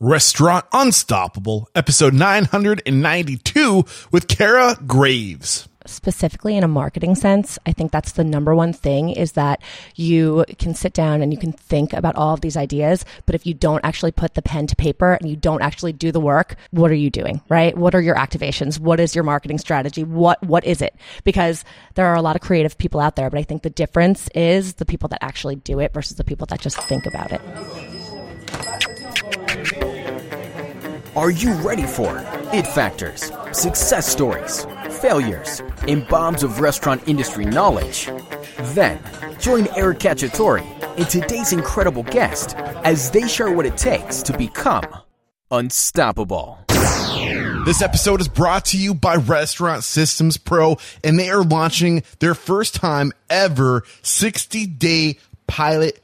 Restaurant Unstoppable, episode 992 with Kara Graves. specifically in a marketing sense, I think that's the number one thing is that you can sit down and you can think about all of these ideas. But if you don't actually put the pen to paper and you don't actually do the work, what are you doing? Right? What are your activations? What is your marketing strategy? What, what is it? Because there are a lot of creative people out there, but I think the difference is the people that actually do it versus the people that just think about it. Are you ready for it factors, success stories, failures, and bombs of restaurant industry knowledge? Then join Eric Cacciatore and today's incredible guest as they share what it takes to become unstoppable. This episode is brought to you by Restaurant Systems Pro, and they are launching their first time ever 60 day pilot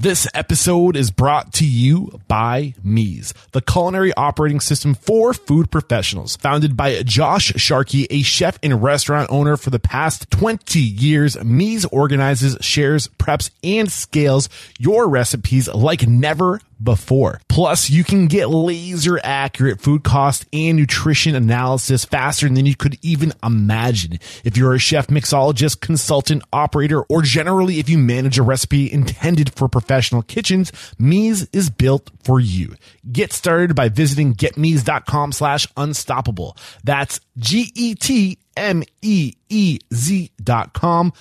This episode is brought to you by Meez, the culinary operating system for food professionals. Founded by Josh Sharkey, a chef and restaurant owner for the past 20 years, Meez organizes, shares, preps, and scales your recipes like never before. Plus, you can get laser accurate food cost and nutrition analysis faster than you could even imagine. If you're a chef, mixologist, consultant, operator, or generally if you manage a recipe intended for professional kitchens, Meez is built for you. Get started by visiting getmeez.com slash unstoppable. That's G-E-T-M-E-E-Z dot com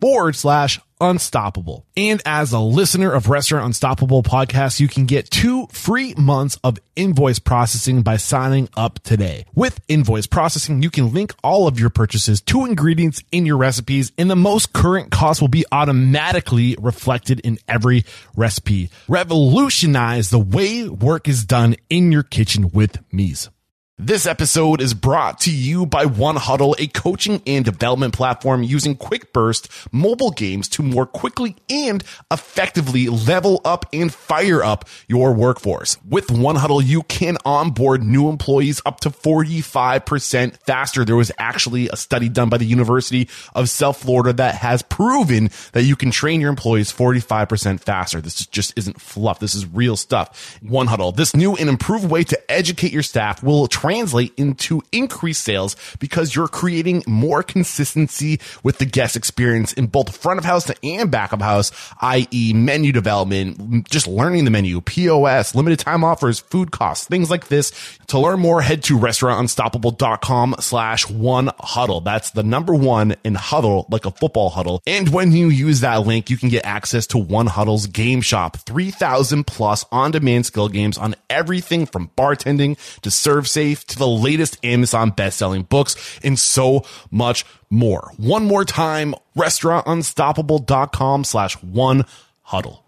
forward slash unstoppable. And as a listener of Restaurant Unstoppable podcast, you can get two free months of invoice processing by signing up today. With invoice processing, you can link all of your purchases to ingredients in your recipes and the most current cost will be automatically reflected in every recipe. Revolutionize the way work is done in your kitchen with Meez. This episode is brought to you by One Huddle, a coaching and development platform using quick burst mobile games to more quickly and effectively level up and fire up your workforce. With One Huddle, you can onboard new employees up to 45% faster. There was actually a study done by the University of South Florida that has proven that you can train your employees 45% faster. This just isn't fluff. This is real stuff. One Huddle, this new and improved way to educate your staff will translate into increased sales because you're creating more consistency with the guest experience in both front of house and back of house, i.e. menu development, just learning the menu, POS, limited time offers, food costs, things like this. To learn more, head to restaurantunstoppable.com slash one huddle. That's the number one in huddle, like a football huddle. And when you use that link, you can get access to one huddle's game shop, 3000 plus on demand skill games on everything from bartending to ServSafe to the latest Amazon best-selling books and so much more. One more time, restaurantunstoppable.com slash one huddle.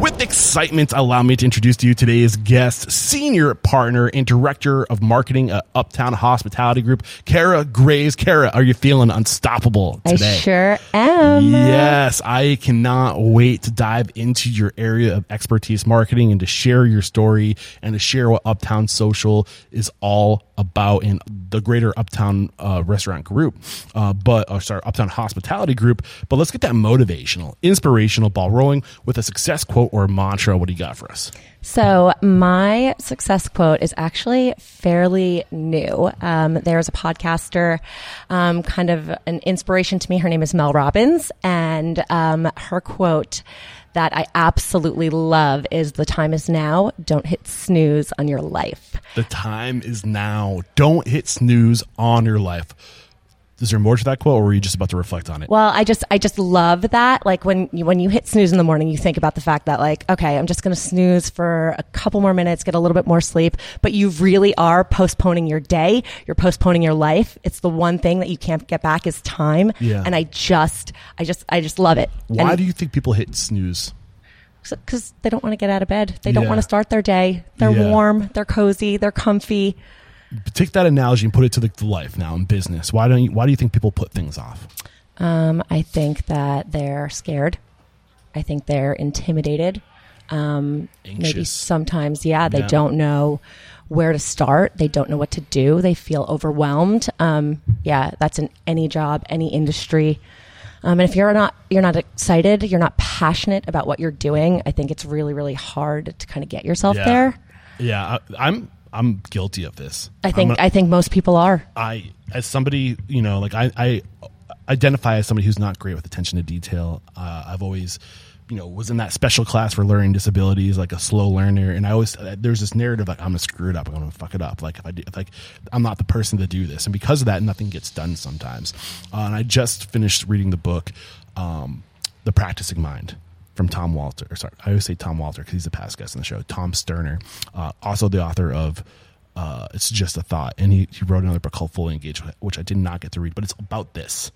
With excitement, allow me to introduce to you today's guest, senior partner and director of marketing at Uptown Hospitality Group, Kara Graves. Kara, are you feeling unstoppable today? I sure am. Yes, I cannot wait to dive into your area of expertise marketing and to share your story and to share what Uptown Social is all about in the greater Uptown uh, Restaurant Group, uh, but uh, sorry, Uptown Hospitality Group. But let's get that motivational, inspirational ball rolling with a success quote or mantra. What do you got for us? So, my success quote is actually fairly new. Um, there's a podcaster, um, kind of an inspiration to me. Her name is Mel Robbins, and um, her quote that I absolutely love is The time is now. Don't hit snooze on your life. The time is now. Don't hit snooze on your life. Is there more to that quote, or were you just about to reflect on it? Well, I just I just love that. Like when you, when you hit snooze in the morning, you think about the fact that like, okay, I'm just going to snooze for a couple more minutes, get a little bit more sleep, but you really are postponing your day. You're postponing your life. It's the one thing that you can't get back is time. Yeah. And I just I just I just love it. Why do you think people hit snooze? Because they don't want to get out of bed. They don't Yeah. want to start their day. They're Yeah. warm. They're cozy. They're comfy. Take that analogy and put it to the, the life now in business. Why don't you? Why do you think people put things off? Um, I think that they're scared. I think they're intimidated. Um, maybe sometimes, yeah, they don't know where to start. They don't know what to do. They feel overwhelmed. Um, yeah, that's in any job, any industry. Um, and if you're not you're not excited, you're not passionate about what you're doing, I think it's really really hard to kind of get yourself Yeah. there. Yeah, I, I'm I'm guilty of this. I think a- I think most people are. I as somebody you know like I, I identify as somebody who's not great with attention to detail. Uh, I've always you know was in that special class for learning disabilities, like a slow learner, and I always uh, there's this narrative like I'm gonna screw it up, I'm gonna fuck it up. Like if i do like i'm not the person to do this, and because of that, nothing gets done sometimes. Uh, and I just finished reading the book, um, The Practicing Mind from Tom Walter. Sorry, I always say Tom Walter because he's a past guest on the show. Tom Sterner, uh, also the author of uh, "It's Just a Thought," and he, he wrote another book called "Fully Engaged," which I did not get to read, but it's about this.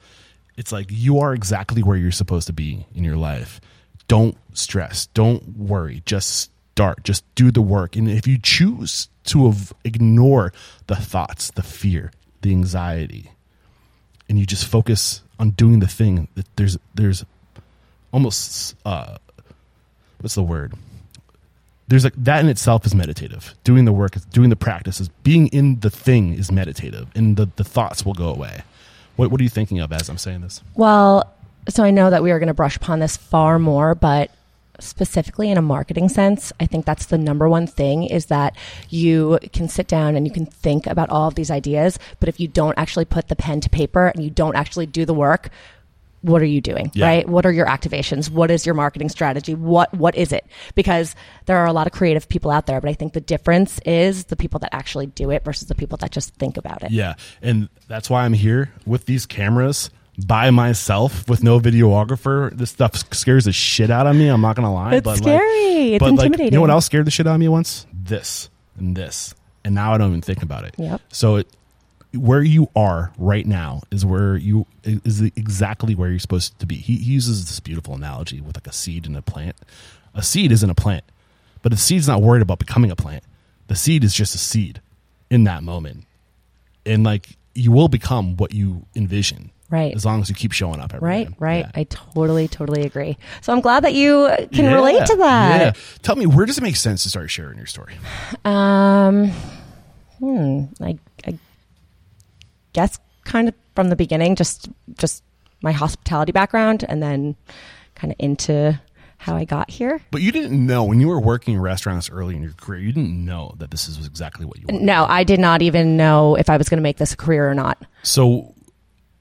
It's like you are exactly where you're supposed to be in your life. Don't stress. Don't worry. Just start. Just do the work. And if you choose to av- ignore the thoughts, the fear, the anxiety, and you just focus on doing the thing that there's there's almost uh what's the word? There's like that in itself is meditative. Doing the work doing the practices being in the thing is meditative and the, the thoughts will go away. What, what are you thinking of as i'm saying this? Well, so I know that we are going to brush upon this far more, but specifically in a marketing sense, I think that's the number one thing is that you can sit down and you can think about all of these ideas, but if you don't actually put the pen to paper and you don't actually do the work, what are you doing Yeah. right? What are your activations? What is your marketing strategy? What what is it? Because there are a lot of creative people out there but i think the difference is the people that actually do it versus the people that just think about it. Yeah. And that's why i'm here with these cameras by myself with no videographer. This stuff scares the shit out of me i'm not gonna lie It's but scary. It's but like, you know what else scared the shit out of me once? This and this. And now i don't even think about it. Yep. so it where you are right now is where you is exactly where you're supposed to be. He, he uses this beautiful analogy with like a seed and a plant. A seed isn't a plant, but the seed's not worried about becoming a plant. The seed is just a seed in that moment, and like you will become what you envision, Right. As long as you keep showing up every Right, day. right. Yeah. I totally, totally agree. So I'm glad that you can Yeah, relate to that. Yeah. Tell me, where does it make sense to start sharing your story? Um, hmm, I, I guess kind of from the beginning, just just my hospitality background, and then kind of into how I got here. But you didn't know when you were working in restaurants early in your career. You didn't know that this is exactly what you wanted. No, I did not even know if I was going to make this a career or not. So,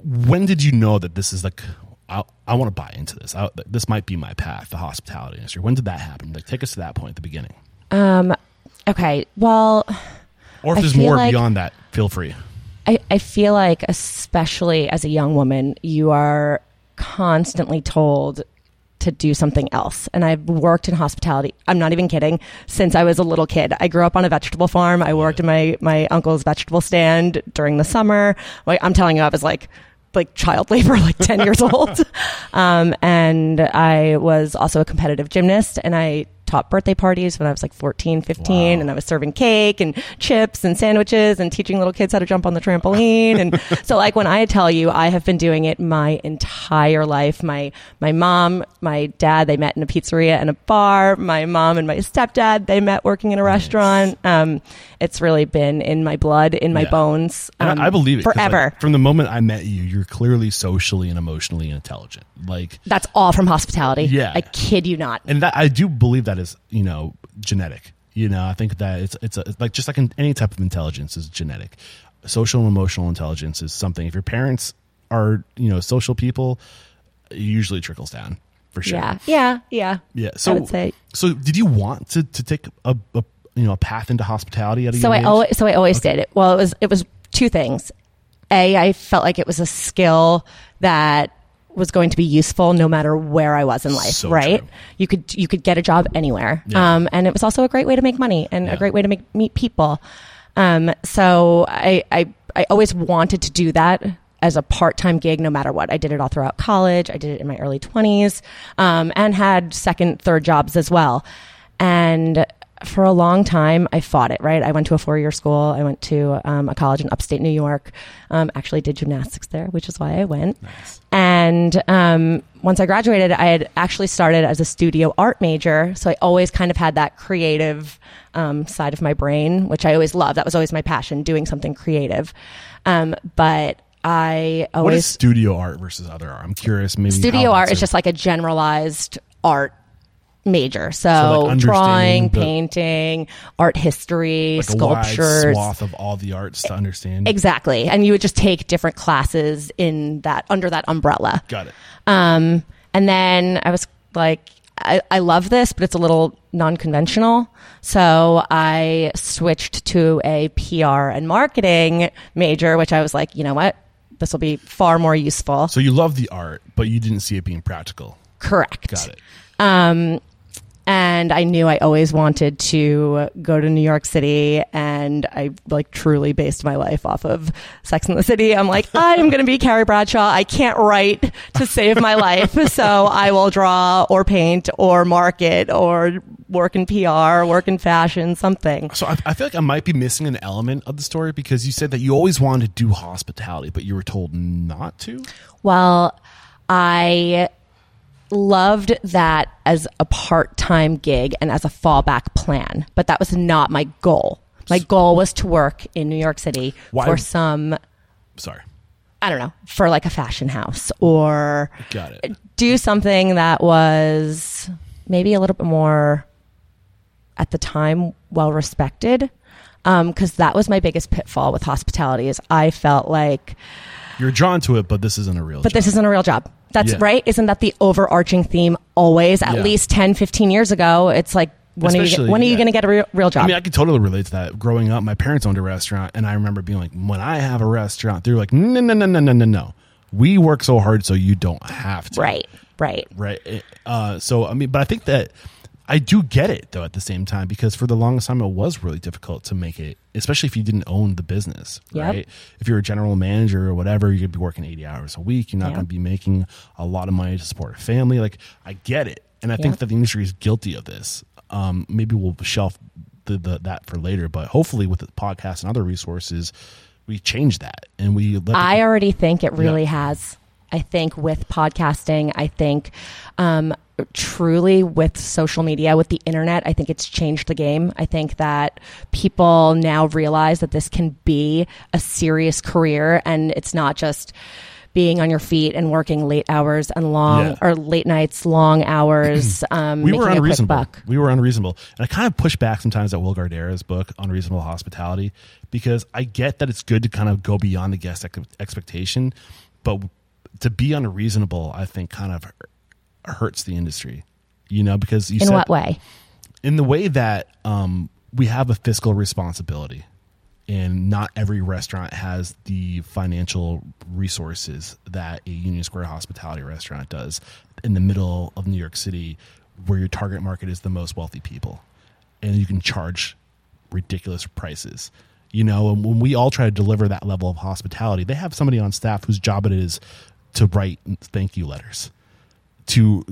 when did you know that this is like, I, I want to buy into this? I, this might be my path, the hospitality industry. When did that happen? Like, take us to that point at the beginning. Um, okay, well, Or if I there's more like- beyond that, feel free. I, I feel like, especially as a young woman, you are constantly told to do something else. And I've worked in hospitality. I'm not even kidding. Since I was a little kid, I grew up on a vegetable farm. I worked in my my uncle's vegetable stand during the summer. Like I'm telling you, I was like like child labor, like 10 years old. Um, and I was also a competitive gymnast and I taught birthday parties when I was like 14, 15 Wow. and I was serving cake and chips and sandwiches and teaching little kids how to jump on the trampoline. And so like when I tell you, I have been doing it my entire life. My, my mom, my dad, they met in a pizzeria and a bar. My mom and my stepdad, they met working in a restaurant. Um, it's really been in my blood, in my Yeah. bones. Um, I I believe it 'cause, like, forever. from the moment I met you, you're clearly socially and emotionally intelligent. Like, That's all from hospitality. Yeah. I kid you not. and that I do believe that is you know genetic. You know, I think that it's it's, a, it's like just like in any type of intelligence is genetic. Social and emotional intelligence is something. If your parents are you know social people, it usually trickles down for sure. Yeah. Yeah. Yeah. yeah. So I would say. so did you want to to take a, a you know a path into hospitality at a So I age? always, so I always did it. Well, it was, it was two things. a I felt like it was a skill that was going to be useful no matter where I was in life, So right? true. You could you could get a job anywhere, Yeah. um, and it was also a great way to make money and Yeah. a great way to make meet people. Um, so I, I I always wanted to do that as a part time gig, no matter what. I did it all throughout college. I did it in my early twenties, um, and had second, third jobs as well. And for a long time, I fought it, right? I went to a four year school. I went to um, a college in upstate New York. Um, actually, did gymnastics there, which is why I went. And um, once I graduated, I had actually started as a studio art major. So I always kind of had that creative um, side of my brain, which I always loved. That was always my passion, doing something creative. Um, but I always. What is studio art versus other art? I'm curious. Maybe studio art is just like a generalized art major. So, like, drawing, the- painting, art history, like sculptures. swath of all the arts to understand. Exactly. And you would just take different classes in that under that umbrella. Got it. Um, and then I was like, I, I love this, but it's a little non conventional. So I switched to a PR and marketing major, which I was like, you know what? This will be far more useful. So you love the art, but you didn't see it being practical. Correct. Got it. Um, and I knew I always wanted to go to New York City, and I like truly based my life off of Sex in the City. I'm like, I'm going to be Carrie Bradshaw. I can't write to save my life, so I will draw or paint or market or work in PR, work in fashion, something. So I, I feel like I might be missing an element of the story because you said that you always wanted to do hospitality, but you were told not to. Well, I loved that as a part time gig and as a fallback plan, but that was not my goal. My goal was to work in New York City Why- for some, Sorry. I don't know, for like a fashion house or Got it. do something that was maybe a little bit more at the time well respected. Because um, that was my biggest pitfall with hospitality is I felt like You're drawn to it, but this isn't a real. But this isn't a real job. That's Yeah. right. Isn't that the overarching theme always? At Yeah. least 10, 15 years ago, it's like, when are you, Especially- when are you yeah. going to get a real, real job? I mean, I could totally relate to that. Growing up, my parents owned a restaurant, and I remember being like, when I have a restaurant, they're like, no, no, no, no, no, no, no. We work so hard so you don't have to. right, right. Right. Uh, so, I mean, but I think that I do get it, though, at the same time, because for the longest time, it was really difficult to make it, especially if you didn't own the business, Yep. right? If you're a general manager or whatever, you're going to be working 80 hours a week. You're not Yep. going to be making a lot of money to support a family. Like, I get it. And I think that the industry is guilty of this. Um, maybe we'll shelf the, the, that for later, but hopefully with the podcast and other resources, we change that and we I already think it really Yeah. has. I think with podcasting, I think um, truly with social media, with the internet, I think it's changed the game. I think that people now realize that this can be a serious career and it's not just being on your feet and working late hours and long Yeah. or late nights, long hours. Um, we were a quick unreasonable. buck. We were unreasonable, and I kind of push back sometimes at Will Guidara's book, Unreasonable Hospitality, because I get that it's good to kind of go beyond the guest ex- expectation, but to be unreasonable, I think, kind of hurts the industry. You know, because you In said, what way? in the way that um, we have a fiscal responsibility and not every restaurant has the financial resources that a union square hospitality restaurant does in the middle of new york city where your target market is the most wealthy people and you can charge ridiculous prices you know and when we all try to deliver that level of hospitality they have somebody on staff whose job it is to write thank you letters to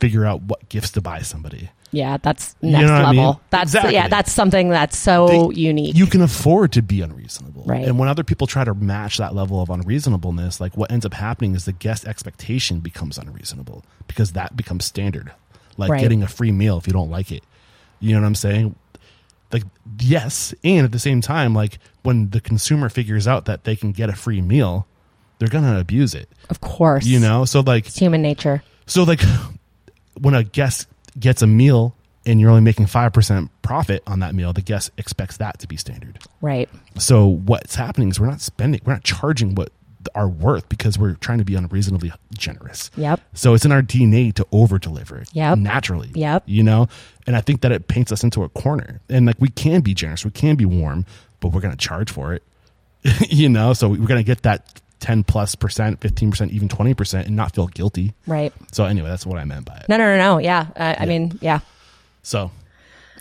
figure out what gifts to buy somebody Yeah, that's You next know what I level. mean? That's Exactly. yeah, that's something that's so they- unique. You can afford to be unreasonable. Right. And when other people try to match that level of unreasonableness, like what ends up happening is the guest expectation becomes unreasonable because that becomes standard. Like Right. getting a free meal if you don't like it. You know what I'm saying? Like yes, and at the same time, like when the consumer figures out that they can get a free meal, they're gonna abuse it. of course, You know? So like it's human nature. So like when a guest gets a meal and you're only making five percent profit on that meal, the guest expects that to be standard. Right. So what's happening is we're not spending, we're not charging what our worth because we're trying to be unreasonably generous. Yep. So it's in our DNA to over deliver. Yep. Naturally. Yep. You know, and I think that it paints us into a corner. And like we can be generous, we can be warm, but we're going to charge for it. you know, so we're going to get that 10 plus percent, 15%, even 20% and not feel guilty. Right. So anyway, that's what I meant by it. No, no, no, no. Yeah. Uh, I mean, yeah. So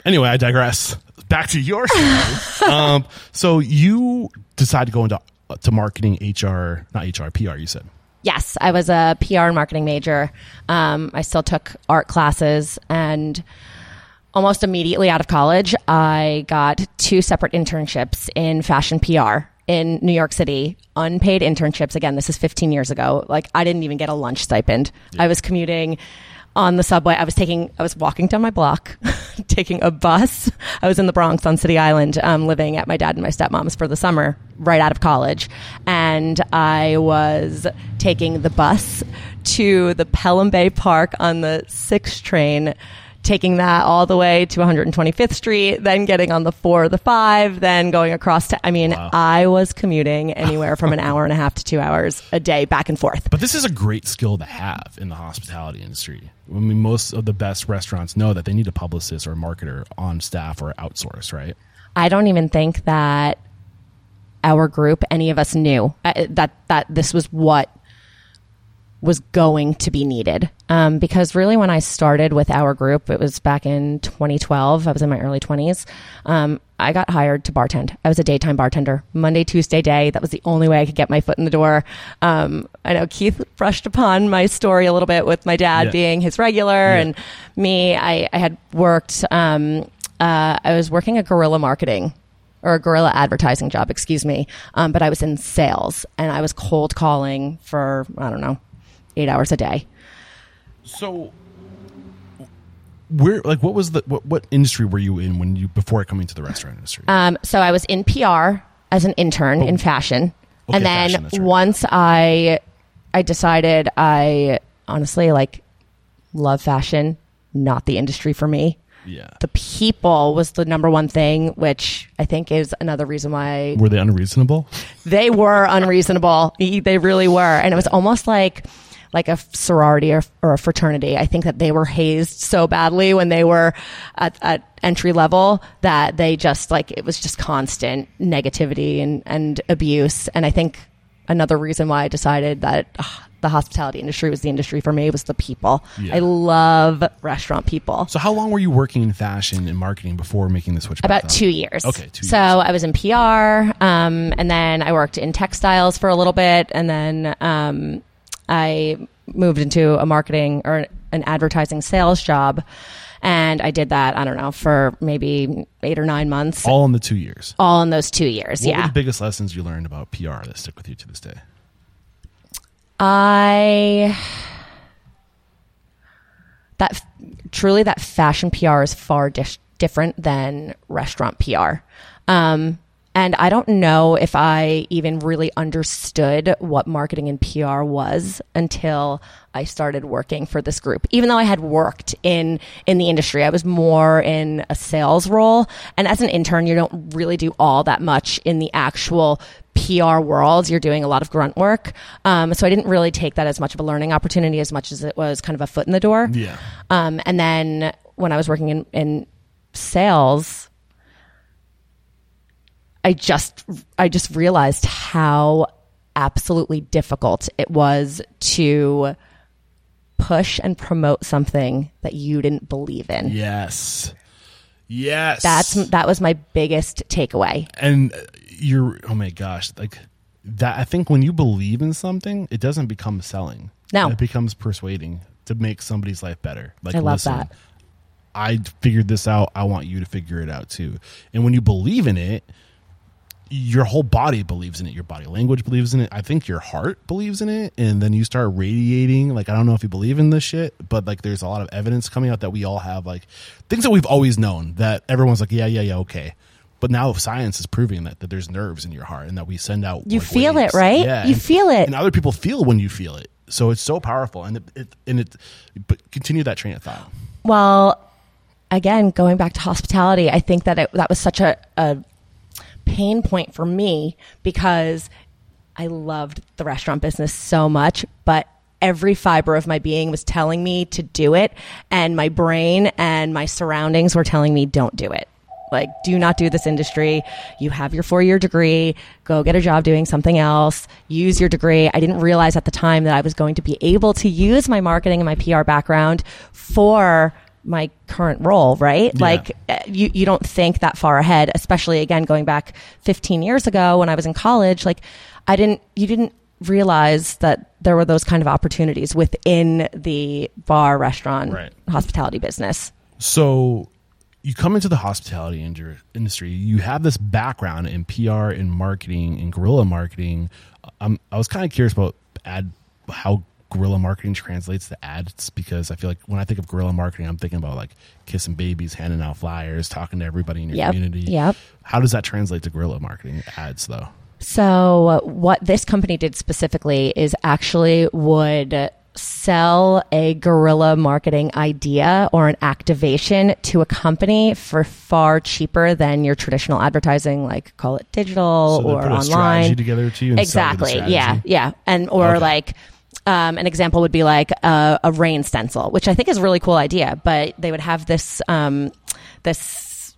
anyway, I digress. Back to your story. um, so you decide to go into to marketing, HR, not HR, PR. You said. Yes, I was a PR and marketing major. Um, I still took art classes and almost immediately out of college, I got two separate internships in fashion PR in New York City, unpaid internships. Again, this is 15 years ago. Like I didn't even get a lunch stipend. I was commuting on the subway. I was taking, I was walking down my block, taking a bus. I was in the Bronx on City Island, um, living at my dad and my stepmom's for the summer, right out of college. And I was taking the bus to the Pelham Bay Park on the six train taking that all the way to 125th Street, then getting on the four, the five, then going across to, I mean, Wow. I was commuting anywhere from an hour and a half to two hours a day back and forth. But this is a great skill to have in the hospitality industry. I mean, most of the best restaurants know that they need a publicist or a marketer on staff or outsource, right? I don't even think that our group, any of us knew uh, that, that this was what was going to be needed. Um, because really, when I started with our group, it was back in 2012. I was in my early 20s. Um, I got hired to bartend. I was a daytime bartender, Monday, Tuesday, day. That was the only way I could get my foot in the door. Um, I know Keith brushed upon my story a little bit with my dad Yeah. being his regular and me. I, I had worked, um, uh, I was working a guerrilla marketing or a guerrilla advertising job, excuse me. Um, but I was in sales and I was cold calling for, I don't know, eight hours a day. So, where, like, what was the what, what industry were you in when you before coming to the restaurant industry? Um, so I was in PR as an intern in fashion. Oh. Okay, and then fashion, right. once I, I decided I honestly like love fashion, not the industry for me. yeah, The people was the number one thing, which I think is another reason why were they unreasonable? they were unreasonable. They really were, and it was almost like like a sorority or, or a fraternity. I think that they were hazed so badly when they were at, at entry level that they just like it was just constant negativity and and abuse. And I think another reason why I decided that. ugh, the hospitality industry was the industry for me was the people. Yeah. I love restaurant people. So, how long were you working in fashion and marketing before making the switch? About two years. Okay, two so years. I was in PR, um, and then I worked in textiles for a little bit, and then um, I moved into a marketing or an advertising sales job, and I did that. I don't know for maybe eight or nine months, all, in the two years. All in those two years. What yeah, the biggest lessons you learned about PR that stick with you to this day? I that truly that fashion PR is far different than restaurant PR. Um, and I don't know if I even really understood what marketing and PR was until I started working for this group. Even though I had worked in in the industry, I was more in a sales role. And as an intern, you don't really do all that much in the actual PR world. You're doing a lot of grunt work. Um, so I didn't really take that as much of a learning opportunity as much as it was kind of a foot in the door. Yeah. Um, and then when I was working in, in sales, I just I just realized how absolutely difficult it was to push and promote something that you didn't believe in. Yes. Yes. That's that was my biggest takeaway. and you're oh my gosh like that i think when you believe in something it doesn't become selling No. it becomes persuading to make somebody's life better like I love listen, that. i figured this out i want you to figure it out too and when you believe in it your whole body believes in it. Your body language believes in it. I think your heart believes in it. And then you start radiating. Like i don't know if you believe in this shit but like there's a lot of evidence coming out that we all have like things that we've always known that everyone's like yeah yeah yeah okay. But now science is proving that, that there's nerves in your heart and that we send out You like, feel it, right? yeah You and- feel it. and other people feel when you feel it. So it's so powerful. And it, it and it but continue that train of thought. Well, again, going back to hospitality, I think that it, that was such a, a pain point for me because I loved the restaurant business so much, but every fiber of my being was telling me to do it, and my brain and my surroundings were telling me don't do it. Like, do not do this industry. You have your four year degree. Go get a job doing something else. Use your degree. I didn't realize at the time that I was going to be able to use my marketing and my PR background for my current role, right? Yeah. Like uh, you, you don't think that far ahead, especially again, going back 15 years ago when I was in college, like I didn't, you didn't realize that there were those kind of opportunities within the bar, restaurant, Right. hospitality business. So you come into the hospitality industry. You have this background in PR and marketing and guerrilla marketing. Um, I was kind of curious about ad how guerrilla marketing translates to ads because I feel like when I think of guerrilla marketing, I'm thinking about like kissing babies, handing out flyers, talking to everybody in your Yep. community. Yep. How does that translate to guerrilla marketing ads though? So, what this company did specifically is actually would sell a guerrilla marketing idea or an activation to a company for far cheaper than your traditional advertising, like call it digital So or online. strategy together to you and sell you the exactly. Yeah. Yeah. And, or Okay. like, um, an example would be like a, a rain stencil, which I think is a really cool idea, but they would have this, um, this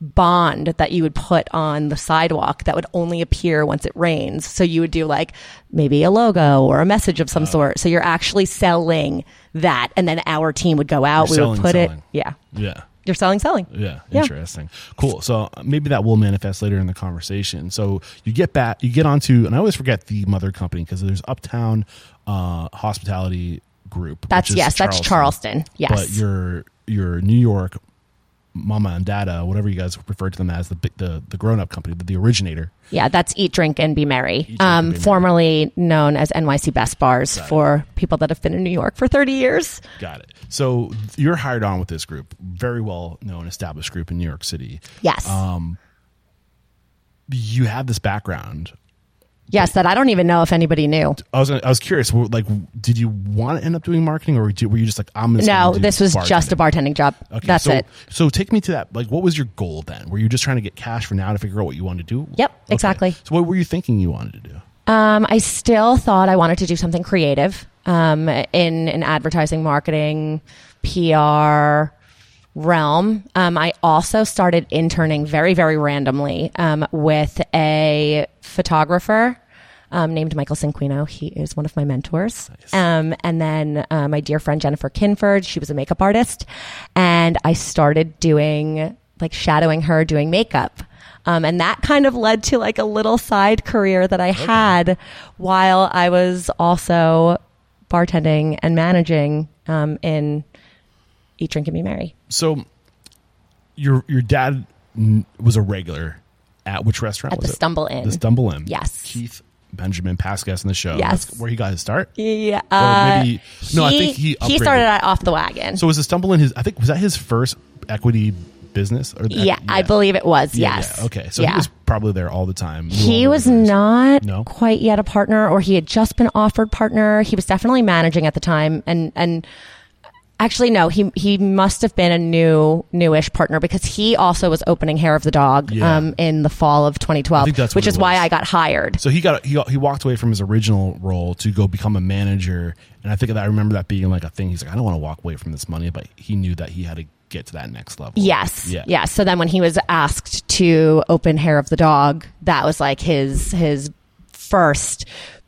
bond that you would put on the sidewalk that would only appear once it rains. So you would do like maybe a logo or a message of some Oh. sort. So you're actually selling that. And then our team would go out, You're we would put selling. it. Yeah. Yeah. You're selling, selling. Yeah, Yeah. interesting. Cool. So uh, maybe that will manifest later in the conversation. So you get back, you get onto, and I always forget the mother company because there's Uptown uh, Hospitality Group. That's, yes, that's Charleston. Yes. But your your New York Mama and Dada, whatever you guys refer to them as, the the the grown up company, the, the originator. Yeah, that's Eat, Drink, and Be Merry, Drink, um, and Be Merry. formerly known as NYC Best Bars for people that have been in New York for 30 years. Got it. So you're hired on with this group, very well known, established group in New York City. Yes. Um, You have this background yes, that I don't even know if anybody knew. I was I was curious. Like, did you want to end up doing marketing, or were you just like, I'm just No, this was just a bartending? bartending job. Okay, That's so, it. So take me to that. Like, what was your goal then? Were you just trying to get cash for now to figure out what you wanted to do? Yep, Okay. exactly. So what were you thinking you wanted to do? Um, I still thought I wanted to do something creative um, in an advertising, marketing, PR realm. Um, I also started interning very, very randomly um, with a photographer. Um, named Michael Cinquino. He is one of my mentors. Um, and then uh, my dear friend Jennifer Kinford, she was a makeup artist. And I started doing, like, shadowing her doing makeup. Um, and that kind of led to like a little side career that I had while I was also bartending and managing um, in Eat, Drink, and Be Merry. So your your dad was a regular at which restaurant? At the? Stumble Inn. The Stumble Inn. Yes. Keith Benjamin, past guest in the show. Yes. That's where he got his start. Yeah. Uh, maybe no. I think he he started at off the wagon. So was the Stumble Inn his? I think was that his first equity business? Or yeah, I believe it was. Yeah, yes. yeah, Okay. So yeah. he was probably there all the time. He was not No? quite yet a partner, or he had just been offered partner. He was definitely managing at the time, and and actually no, he he must have been a new newish partner because he also was opening Hair of the Dog Yeah. um, in the fall of 2012, I think that's what which it is why was. I got hired. So he got he got, he walked away from his original role to go become a manager, and I think that I remember that being like a thing. He's like, I don't want to walk away from this money, but he knew that he had to get to that next level. Yes. Yeah. Yes. So then when he was asked to open Hair of the Dog, that was like his his first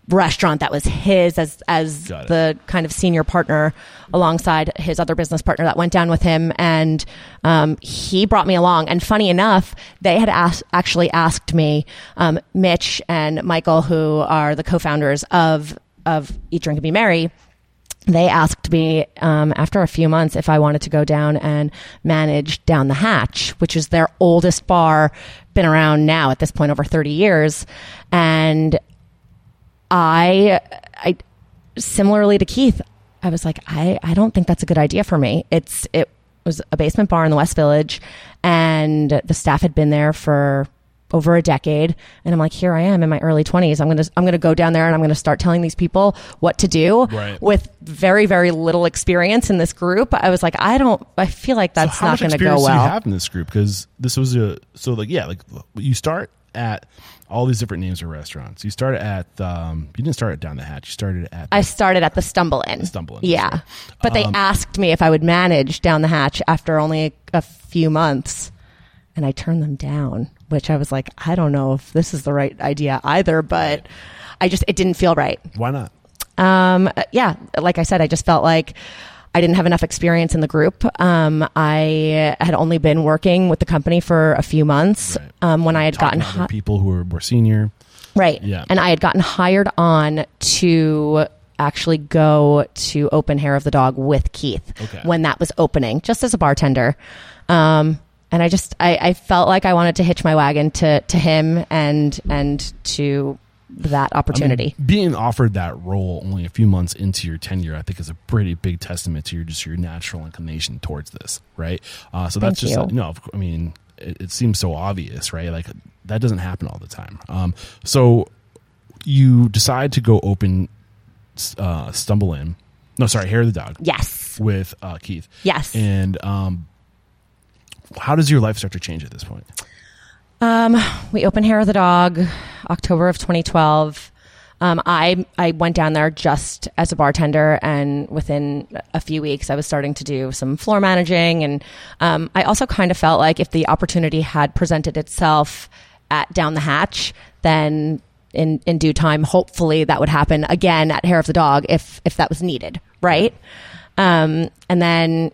restaurant that was his as as the kind of senior partner alongside his other business partner that went down with him. And um, he brought me along. And funny enough they had asked, actually asked me um, mitch and michael who are the co-founders of of eat drink and be merry they asked me um, after a few months if I wanted to go down and manage Down the Hatch, which is their oldest bar, been around now at this point over 30 years. And I, I, similarly to Keith, I was like, I, I don't think that's a good idea for me. It's, it was a basement bar in the West Village and the staff had been there for over a decade and I'm like here I am in my early 20s I'm going to I'm going to go down there and I'm going to start telling these people what to do Right. with very very little experience in this group I was like I don't I feel like that's how not going to experience go do you have in this group? Because this was a so like yeah like you start at all these different names of restaurants. You started at um you didn't start at Down the Hatch. You started at I started at the Stumble Inn. Stumble Inn, Yeah. right. But they Um, asked me if I would manage down the hatch after only a, a few months. and I turned them down, which I was like, I don't know if this is the right idea either, but I just, it didn't feel right. Why not? Um, yeah, like I said, I just felt like I didn't have enough experience in the group. Um, I had only been working with the company for a few months Right. um, when I had Talking gotten hi- people who are more senior. right, Yeah. and I had gotten hired on to actually go to open Hair of the Dog with Keith Okay. when that was opening, just as a bartender. Um, and I just I, I felt like I wanted to hitch my wagon to to him and and to that opportunity. Being offered that role only a few months into your tenure, I think, is a pretty big testament to your just your natural inclination towards this, right? Uh, so that's Thank just you. no. of I mean, it, it seems so obvious, right? Like that doesn't happen all the time. Um, so you decide to go open, uh, stumble in. No, sorry, hair of the dog yes, with uh, Keith. yes. And um, how does your life start to change at this point? Um, we open Hair of the Dog October of 2012. Um, I I went down there just as a bartender, and within a few weeks, I was starting to do some floor managing, and um, I also kind of felt like if the opportunity had presented itself at Down the Hatch, then in in due time, hopefully that would happen again at Hair of the Dog if if that was needed, right? Um, and then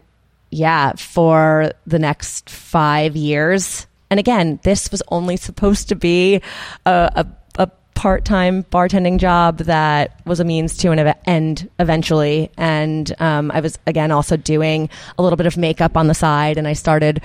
yeah, for the next five years. And again, this was only supposed to be a, a, a part time bartending job that was a means to an end eventually. And um, I was, again, also doing a little bit of makeup on the side. And I started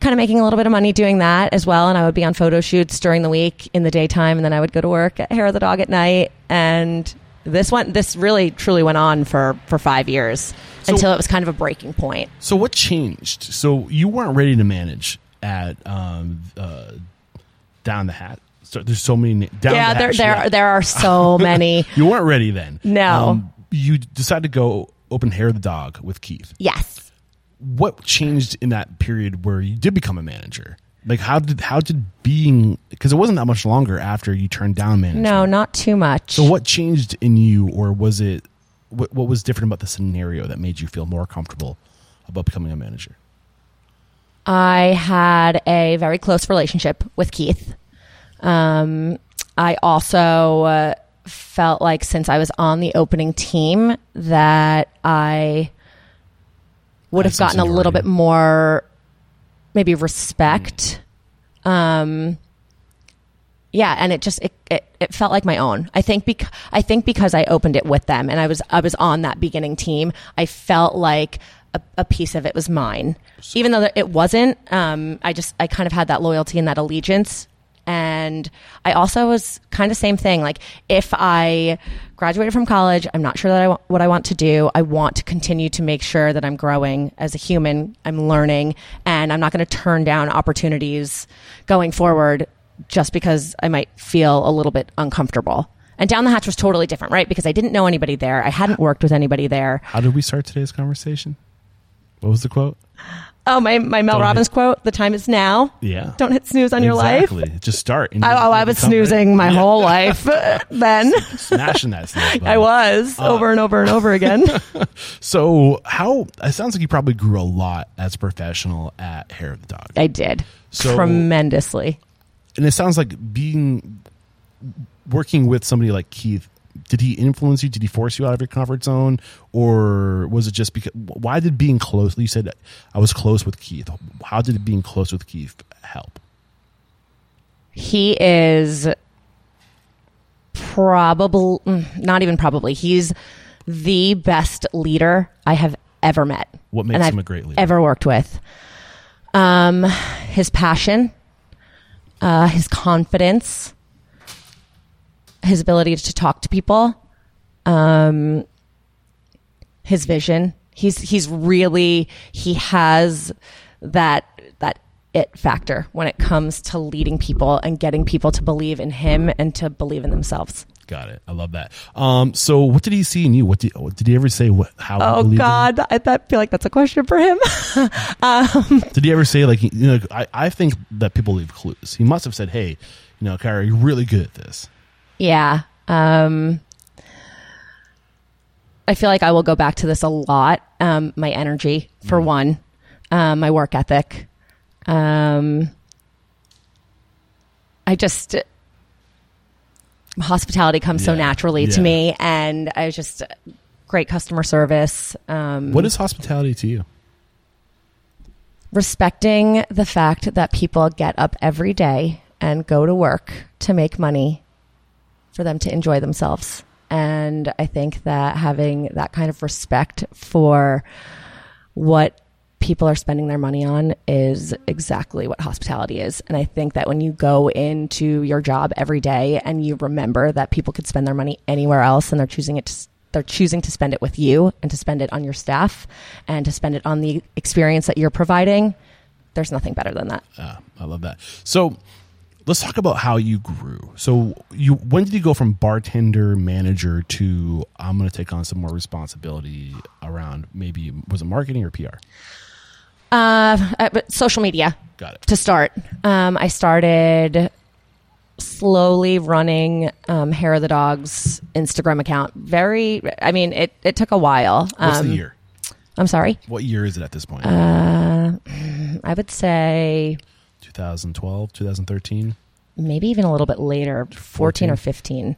kind of making a little bit of money doing that as well. And I would be on photo shoots during the week in the daytime. And then I would go to work at Hair of the Dog at night. And this went, this really truly went on for, for five years until it was kind of a breaking point. So what changed? So you weren't ready to manage at um, uh, down the hat. So there's so many down yeah, the there hatch, there yeah. there are so many. You weren't ready then. Um, No. you decided to go open hair the dog with Keith. yes. What changed in that period where you did become a manager? Like how did how did being because it wasn't that much longer after you turned down management. No, not too much. So what changed in you, or was it what, what was different about the scenario that made you feel more comfortable about becoming a manager? I had a very close relationship with Keith. Um, I also uh, felt like since I was on the opening team that I would have gotten a little bit more maybe respect. Um, yeah, and it just it, it, it felt like my own. I think bec- I think because I opened it with them and I was I was on that beginning team, I felt like a, a piece of it was mine, even though it wasn't. Um, I just I kind of had that loyalty and that allegiance, and I also was kind of same thing. Like if I graduated from college, I'm not sure that I what I want to do. I want to continue to make sure that I'm growing as a human. I'm learning, and I'm not going to turn down opportunities going forward just because I might feel a little bit uncomfortable. And down the hatch was totally different, right? Because I didn't know anybody there. I hadn't worked with anybody there. How did we start today's conversation? What was the quote? Oh, my, my Mel Don't Robbins hit- quote, the time is now. Yeah. Don't hit snooze on your life. Exactly. Just start. and I, you- oh, I you was become snoozing my whole life then. smashing that snooze button. I was uh, over and over and over again. So how? It sounds like you probably grew a lot as a professional at Hair of the Dog, I did So- tremendously. and it sounds like being working with somebody like Keith. Did he influence you? Did he force you out of your comfort zone, or was it just because? Why did being close? You said I was close with Keith. How did being close with Keith help? He is probably, not even probably, he's the best leader I have ever met. What makes him a great leader? Ever worked with. Um, his passion, uh, his confidence, his ability to talk to people, um, his vision. He's he's really he has that that it factor when it comes to leading people and getting people to believe in him and to believe in themselves. Got it. I love that. Um, so what did he see in you? What did, what, did he ever say? What, how? Oh? God, I, I feel like that's a question for him. Did he ever say like you know? I, I think that people leave clues. He must have said, "Hey, you know, Kyra, you're really good at this." Yeah. Um, I feel like I will go back to this a lot. Um, my energy, for one, um, my work ethic, Um, I just hospitality comes so Yeah. naturally to me, and I just great customer service. Um, What is hospitality to you? respecting the fact that people get up every day and go to work to make money for them to enjoy themselves. And I think that having that kind of respect for what people are spending their money on is exactly what hospitality is. And I think that when you go into your job every day and you remember that people could spend their money anywhere else and they're choosing it to they're choosing to spend it with you and to spend it on your staff and to spend it on the experience that you're providing, there's nothing better than that. Ah, I love that. So let's talk about how you grew. So you when did you go from bartender manager to I'm going to take on some more responsibility around maybe was it marketing or PR? Uh, uh, but social media Got it. to start. Um, I started slowly running um, Hair of the Dog's Instagram account. Very, I mean, it, it took a while. What's Um, the year? I'm sorry. What year is it at this point? Uh, I would say 2012, 2013. maybe even a little bit later, 14 or 15.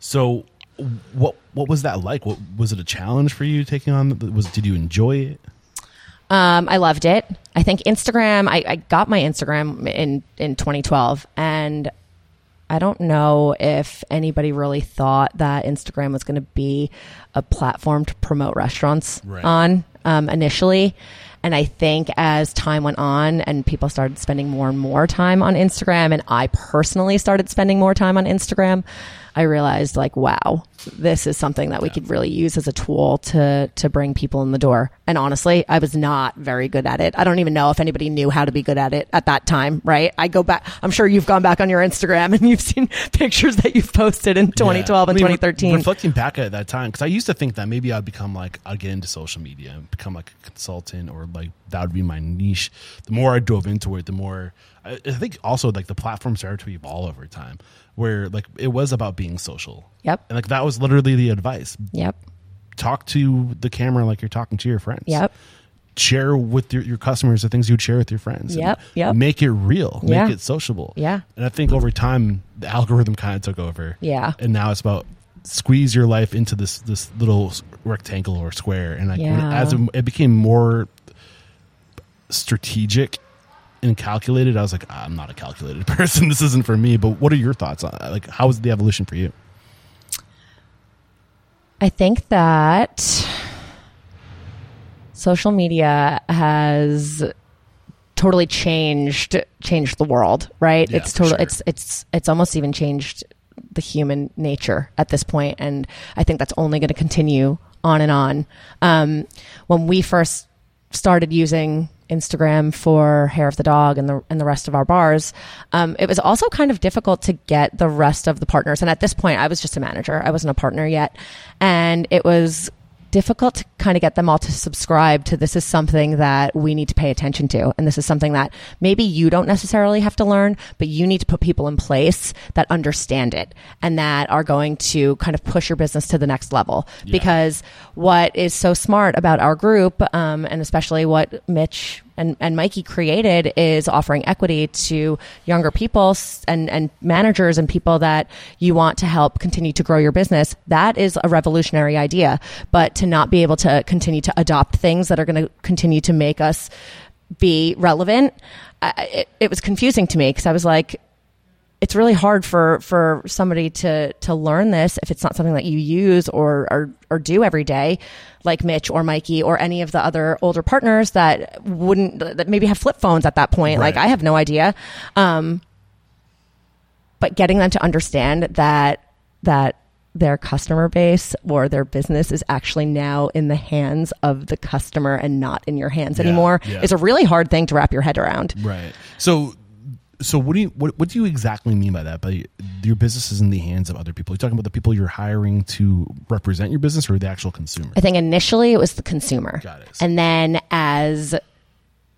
So what what was that like? What was it a challenge for you taking on was did you enjoy it? Um, I loved it. I think Instagram. I, I got my Instagram in in 2012, and I don't know if anybody really thought that Instagram was going to be a platform to promote restaurants Right. on um, initially. And I think as time went on and people started spending more and more time on Instagram, and I personally started spending more time on Instagram, I realized like, wow, this is something that we could really use as a tool to to bring people in the door. And honestly, I was not very good at it. I don't even know if anybody knew how to be good at it at that time, right? I go back I'm sure you've gone back on your Instagram and you've seen pictures that you've posted in 2012 Yeah. and I mean, re- 2013. reflecting back at that time, because I used to think that maybe I'd become like I'd get into social media and become like a consultant, or like that would be my niche. The more I dove into it, the more I, I think also like the platform started to evolve over time, where like it was about being social. Yep. and like that was literally the advice: Yep. talk to the camera like you're talking to your friends. Yep. Share with your, your customers the things you'd share with your friends. Yep, yep. Make it real. Yeah. Make it sociable. Yeah. And I think over time the algorithm kind of took over. Yeah. And now it's about squeeze your life into this this little rectangle or square. And like when, Yeah. as it, it became more strategic and calculated, I was like, "Ah, I'm not a calculated person. This isn't for me. But what are your thoughts on like how was the evolution for you? I think that social media has totally changed changed the world, right? Yeah, it's for total sure. it's it's it's almost even changed the human nature at this point and I think that's only going to continue on and on. Um, when we first started using Instagram for Hair of the Dog and the and the rest of our bars, um, it was also kind of difficult to get the rest of the partners. And at this point, I was just a manager; I wasn't a partner yet, and it was difficult to kind of get them all to subscribe to this is something that we need to pay attention to. And this is something that maybe you don't necessarily have to learn but you need to put people in place that understand it and that are going to kind of push your business to the next level. Because what is so smart about our group um, and especially what mitch and, and Mikey created is offering equity to younger people and, and managers and people that you want to help continue to grow your business. That is a revolutionary idea. But to not be able to continue to adopt things that are going to continue to make us be relevant, I, it, it was confusing to me because I was like, it's really hard for for somebody to to learn this if it's not something that you use or or, or do every day like Mitch or Mikey or any of the other older partners that wouldn't that maybe have flip phones at that point like I have no idea um but getting them to understand that that their customer base or their business is actually now in the hands of the customer and not in your hands Yeah, anymore yeah. is a really hard thing to wrap your head around. Right. So, so what do you what, what do you exactly mean by that? By your business is in the hands of other people. You're you talking about the people you're hiring to represent your business, or the actual consumer? I think initially it was the consumer. Got it. And then as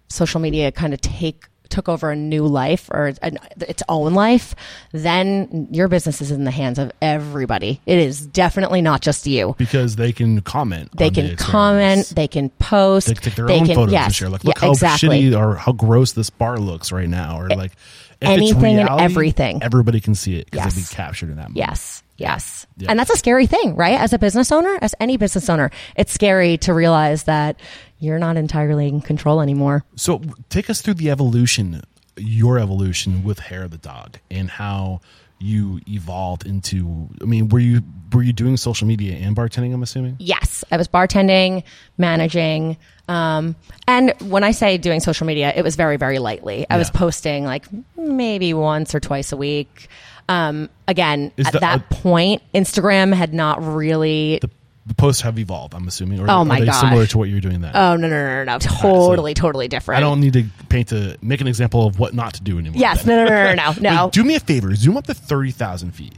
social media kind of take took over a new life or an, its own life, then your business is in the hands of everybody. It is definitely not just you. because they can comment. They on the can comment, they can post, They can take their they own can- photos yes, and share. Like, yeah, look how exactly. shitty or how gross this bar looks right now, or like if it's anything and everything. Everybody can see it because Yes. it'll be captured in that. Moment. Yes. Yes. Yeah. And that's a scary thing, right? As a business owner, as any business owner, it's scary to realize that you're not entirely in control anymore. So take us through the evolution, your evolution with Hair the Dog, and how you evolved into. I mean, were you were you doing social media and bartending? I'm assuming. Yes, I was bartending, managing, um, and when I say doing social media, it was very, very lightly. I was posting like maybe once or twice a week. Um, again, Is at the- that uh, point, Instagram had not really. The, the posts have evolved. I'm assuming. Or Oh are my they. Similar to what you're doing then. oh no, no, no, no, no! Totally, totally different. I don't need to paint a make an example of what not to do anymore. Yes, then. no, no, no, no, no. no. Wait, do me a favor. Zoom up to thirty thousand feet.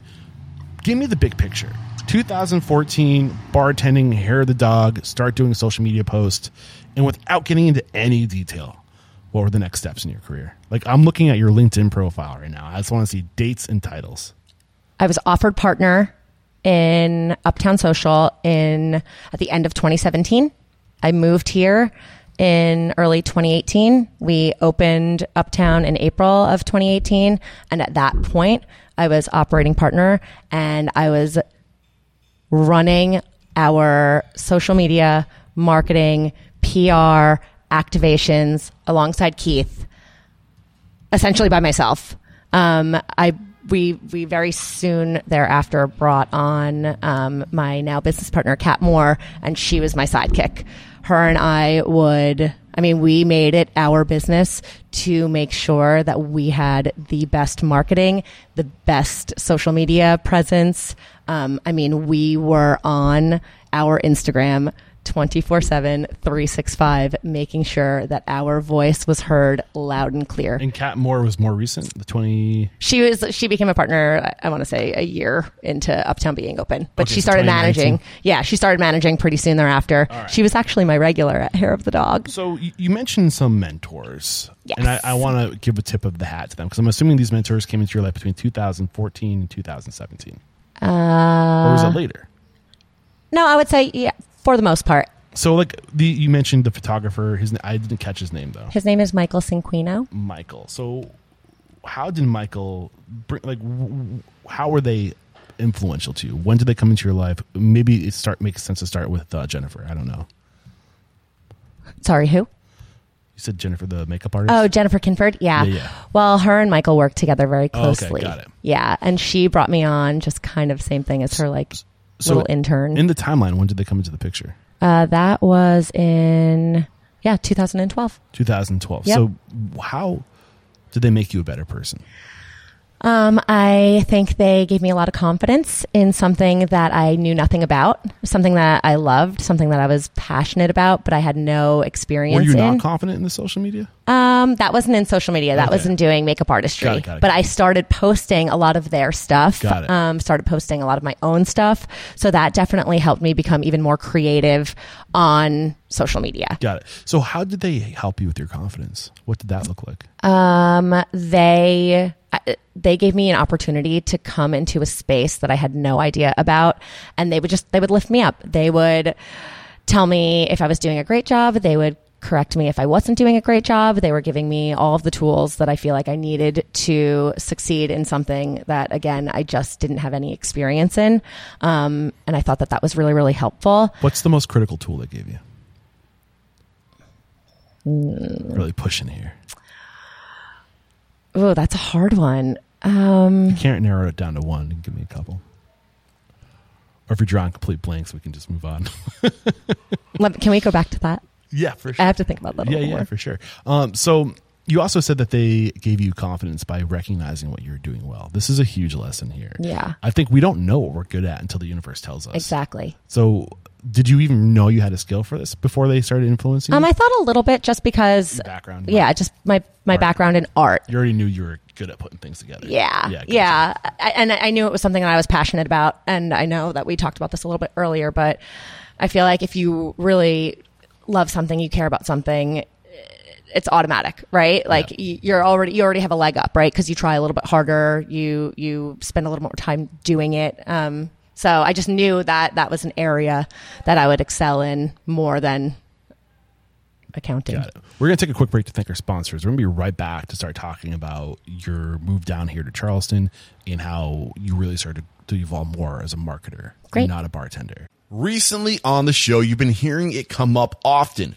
Give me the big picture. 2014, bartending, hair of the dog, start doing social media posts, and without getting into any detail, what were the next steps in your career? Like I'm looking at your LinkedIn profile right now. I just want to see dates and titles. I was offered partner in Uptown Social in at the end of 2017. I moved here in early 2018. We opened Uptown in April of 2018, and at that point, I was operating partner and I was running our social media, marketing, PR, activations alongside Keith essentially by myself. Um, I we we very soon thereafter brought on um, my now business partner Kat Moore, and she was my sidekick. Her and I would. I mean, we made it our business to make sure that we had the best marketing, the best social media presence. Um, I mean, we were on our Instagram 24 7, 365, making sure that our voice was heard loud and clear. And Kat Moore was more recent, the 20. She was she became a partner. I want to say a year into Uptown being open, but Okay, she started 2019. managing. Yeah, she started managing pretty soon thereafter. right. She was actually my regular at Hair of the Dog. So you, you mentioned some mentors. Yes. And I, I want to give a tip of the hat to them because I'm assuming these mentors came into your life between 2014 and 2017. Uh, or was it later? no, I would say yeah, for the most part. So, like the you mentioned the photographer. His I didn't catch his name though. His name is Michael Cinquino. Michael. So, how did Michael bring? Like, w- how were they influential to you? When did they come into your life? Maybe it start makes sense to start with uh, Jennifer. I don't know. Sorry, who? You said Jennifer, the makeup artist. Oh, Jennifer Kinford. Yeah. Yeah, yeah. Well, her and Michael worked together very Oh, okay, closely. got it. Yeah, and she brought me on just kind of same thing as her like little intern. In the timeline, when did they come into the picture? uh, that was in yeah 2012. 2012. Yep. So, how did they make you a better person? Um, I think they gave me a lot of confidence in something that I knew nothing about, something that I loved, something that I was passionate about, but I had no experience Were you in. not confident in the social media? Um, that wasn't in social media. That Okay. was in doing makeup artistry. Got it, got it, but I started posting a lot of their stuff. Got it. Um, started posting a lot of my own stuff. So that definitely helped me become even more creative on social media. Got it. So, how did they help you with your confidence? What did that look like? Um, they I- they gave me an opportunity to come into a space that I had no idea about, and they would just they would lift me up. They would tell me if I was doing a great job. They would correct me if I wasn't doing a great job. They were giving me all of the tools that I feel like I needed to succeed in something that, again, I just didn't have any experience in. Um, and I thought that that was really, really helpful. What's the most critical tool they gave you? Hmm. Really pushing here. Oh, that's a hard one. Um, You can't narrow it down to one. Give me a couple. Or if you're drawing complete blanks, we can just move on. let, can we go back to that? yeah, for sure. I have to think about that a Yeah, yeah, more. for sure. Um, so you also said that they gave you confidence by recognizing what you're doing well. This is a huge lesson here. Yeah. I think we don't know what we're good at until the universe tells us. Exactly. So, did you even know you had a skill for this before they started influencing Um, you? I thought a little bit just because, Your background? yeah, just my my Art. background in art. You already knew you were good at putting things together. Yeah, Yeah. yeah. I, and I knew it was something that I was passionate about, and I know that we talked about this a little bit earlier, but I feel like if you really love something, you care about something. It's automatic, right? Like y you're already you already have a leg up, right? Because you try a little bit harder, you you spend a little more time doing it. Um, so I just knew that that was an area that I would excel in more than accounting. Got it. We're going to take a quick break to thank our sponsors. We're going to be right back to start talking about your move down here to Charleston and how you really started to evolve more as a marketer, Great. not a bartender. Recently on the show, you've been hearing it come up often.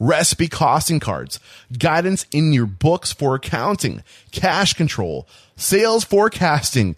recipe costing cards, guidance in your books for accounting, cash control, sales forecasting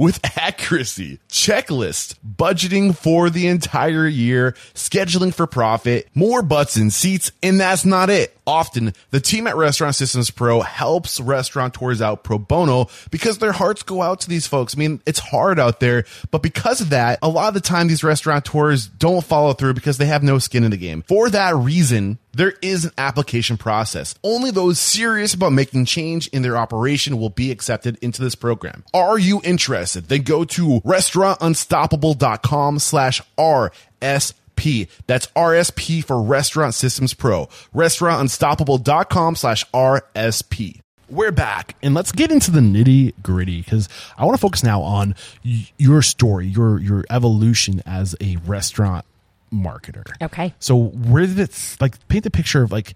with accuracy, checklist, budgeting for the entire year, scheduling for profit, more butts in seats, and that's not it. Often, the team at Restaurant Systems Pro helps restaurateurs out pro bono because their hearts go out to these folks. I mean, it's hard out there, but because of that, a lot of the time these restaurateurs don't follow through because they have no skin in the game. For that reason, there is an application process. Only those serious about making change in their operation will be accepted into this program. Are you interested? Then go to restaurantunstoppable.com slash RSP. That's RSP for Restaurant Systems Pro. Restaurantunstoppable.com slash RSP. We're back and let's get into the nitty gritty because I want to focus now on y- your story, your your evolution as a restaurant marketer. Okay. So where did it like paint the picture of like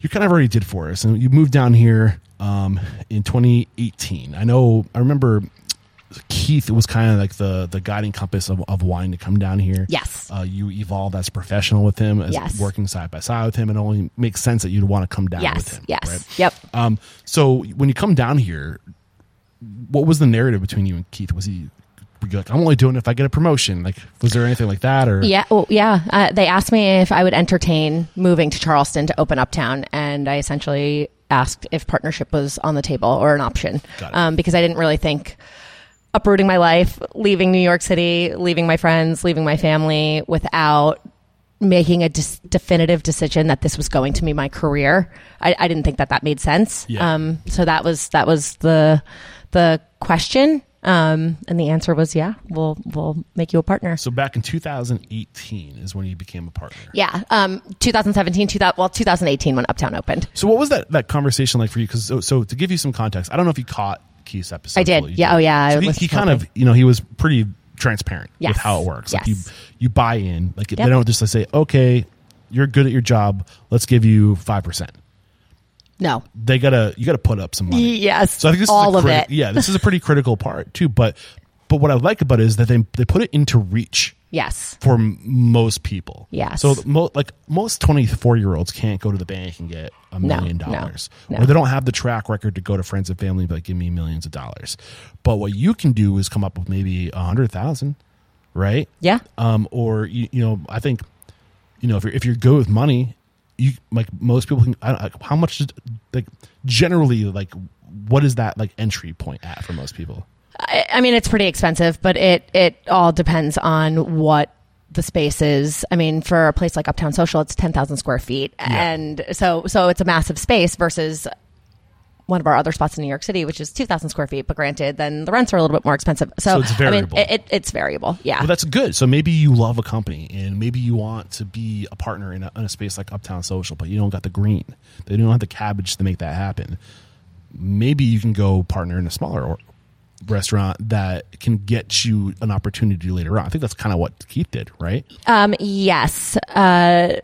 you kind of already did for us and you moved down here um, in 2018. I know I remember Keith was kind of like the the guiding compass of, of wanting to come down here. Yes. Uh, you evolved as a professional with him, as Yes. working side by side with him. It only makes sense that you'd want to come down with Yes. him. Yes. right? Yep. Um, so when you come down here, what was the narrative between you and Keith? Was he like, I'm only doing it if I get a promotion? Like, was there anything like that? Or Yeah, well, yeah. Uh, they asked me if I would entertain moving to Charleston to open Uptown, and I essentially asked if partnership was on the table or an option, um, because I didn't really think uprooting my life, leaving New York City, leaving my friends, leaving my family without making a dis- definitive decision that this was going to be my career. I, I didn't think that that made sense. Yeah. Um, so that was that was the the question, um, and the answer was yeah. We'll we'll make you a partner. So back in 2018 is when you became a partner. Yeah, um, 2017, 2000, well, 2018 when Uptown opened. So what was that that conversation like for you? Because so, so to give you some context, I don't know if you caught Keith's episode. I did. fully. Yeah, oh, yeah, So he, he kind of you know he was pretty transparent Yes. with how it works. Yes. Like you you buy in. Like they don't just say okay, you're good at your job. Let's give you five percent. No. They gotta you gotta put up some money. Yes, So I think this all is a of criti- it. Yeah, this is a pretty critical part too. But but what I like about it is that they they put it into reach Yes. for m- most people. Yes. So mo- like most 24 year olds can't go to the bank and get a No, million no, dollars. no. Or they don't have the track record to go to friends and family and be like, give me millions of dollars. But what you can do is come up with maybe a hundred thousand, right? Yeah. Um, or you, you know, I think, you know, if you're, if you're good with money, you like most people can, I, I- how much, like generally, like what is that like entry point at for most people? I, I mean, it's pretty expensive, but it it all depends on what the space is. I mean, for a place like Uptown Social, it's ten thousand square feet, and so so it's a massive space versus one of our other spots in New York City, which is two thousand square feet. But granted, then the rents are a little bit more expensive. So, So it's I mean, variable. it, it, it's variable. Yeah. Well, that's good. So maybe you love a company and maybe you want to be a partner in a, in a space like Uptown Social, but you don't got the green. They don't have the cabbage to make that happen. Maybe you can go partner in a smaller or, restaurant that can get you an opportunity later on. I think that's kind of what Keith did, right? Um, yes. Uh,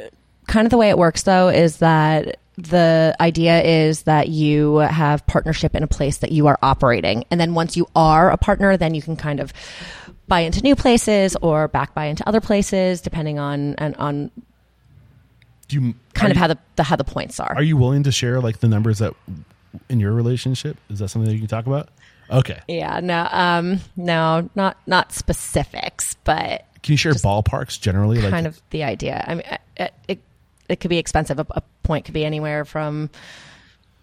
kind of the way it works though is that the idea is that you have partnership in a place that you are operating. And then once you are a partner, then you can kind of buy into new places or back buy into other places, depending on and on Do you kind of you- how the, the how the points are. Are you willing to share like the numbers that in your relationship? Is that something that you can talk about? Okay. yeah, no, um, no, not not specifics, but Can you share ballparks generally? Like kind of the idea. I mean, it it, it could be expensive. A, a point could be anywhere from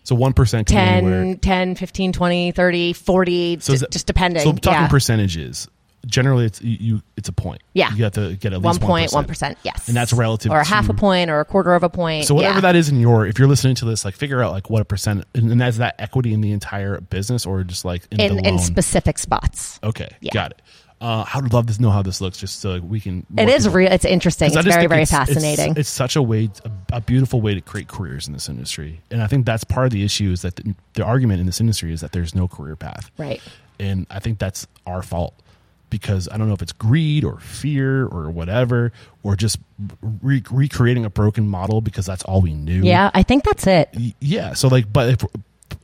so one percent can be 10, 10, 15, 20, 30, 40, So ju- that- just depending. So talking yeah. percentages. Generally, it's you. It's a point. Yeah. you have to get at one least point, one 1%. yes, and that's relative or a half a point, or a quarter of a point. So whatever yeah. that is in your, if you're listening to this, like figure out like what a percent, and, that's that equity in the entire business, or just like in, in the in specific spots. okay, Yeah. got it. Uh, I would love to know how this looks, just so we can. It is people- real. It's interesting. It's very very it's- it's- fascinating. It's, such a way, a, a beautiful way to create careers in this industry, and I think that's part of the issue is that the, the argument in this industry is that there's no career path, Right. And I think that's our fault because I don't know if it's greed or fear or whatever, or just re- recreating a broken model because that's all we knew. yeah, I think that's it. Yeah. So like, but if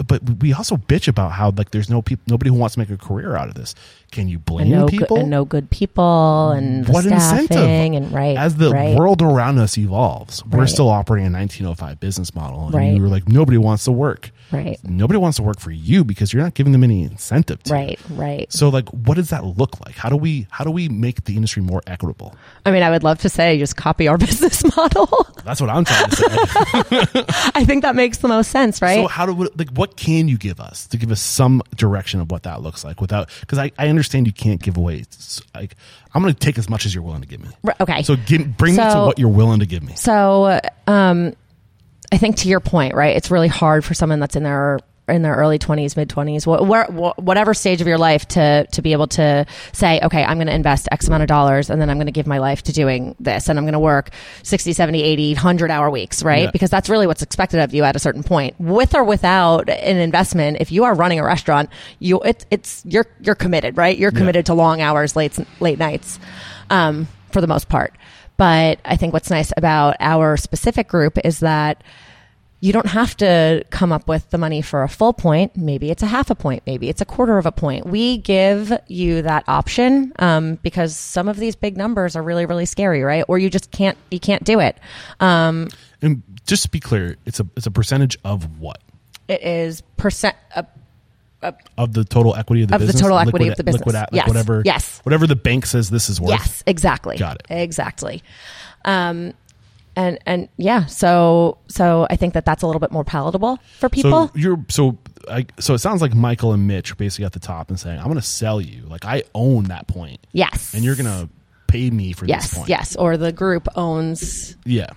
but we also bitch about how like there's no people, nobody who wants to make a career out of this. Can you blame no, people? good, and no good people, and the what incentive? and right As the right. world around us evolves, we're Right. still operating a 1905 business model, and Right. we were like, nobody wants to work. Right. Nobody wants to work for you because you're not giving them any incentive. To. Right, right. So like, what does that look like? How do we how do we make the industry more equitable? I mean, I would love to say just copy our business model. That's what I'm trying to say. I think that makes the most sense, right? So how do we, like what can you give us to give us some direction of what that looks like without because I, I understand you can't give away like I'm going to take as much as you're willing to give me. Okay. So give, bring me to what you're willing to give me. So, um, I think to your point, right? It's really hard for someone that's in their in their early 20s, mid 20s, wh- wh- whatever stage of your life to to be able to say, okay, I'm going to invest X amount of dollars and then I'm going to give my life to doing this and I'm going to work 60, 70, 80, 100 hour weeks, right? Yeah. Because that's really what's expected of you at a certain point. With or without an investment, if you are running a restaurant, you it, it's you're you're committed, right? You're committed to long hours, late late nights, um, for the most part. But I think what's nice about our specific group is that you don't have to come up with the money for a full point. Maybe it's a half a point. Maybe it's a quarter of a point. We give you that option um, because some of these big numbers are really, really scary, right? Or you just can't, you can't do it. Um, And just to be clear, it's a it's a percentage of what it is percent. Uh, of the total equity of the Of the business. total equity of the Liquid, business. like Yes. whatever. Yes. Whatever the bank says this is worth. yes, exactly. Got it. Exactly. Um, and and yeah, so so I think that that's a little bit more palatable for people. So you're so I, so it sounds like Michael and Mitch are basically at the top and saying, "I'm going to sell you. Like I own that point, yes, and you're going to pay me for yes, this point." yes, or the group owns Yeah.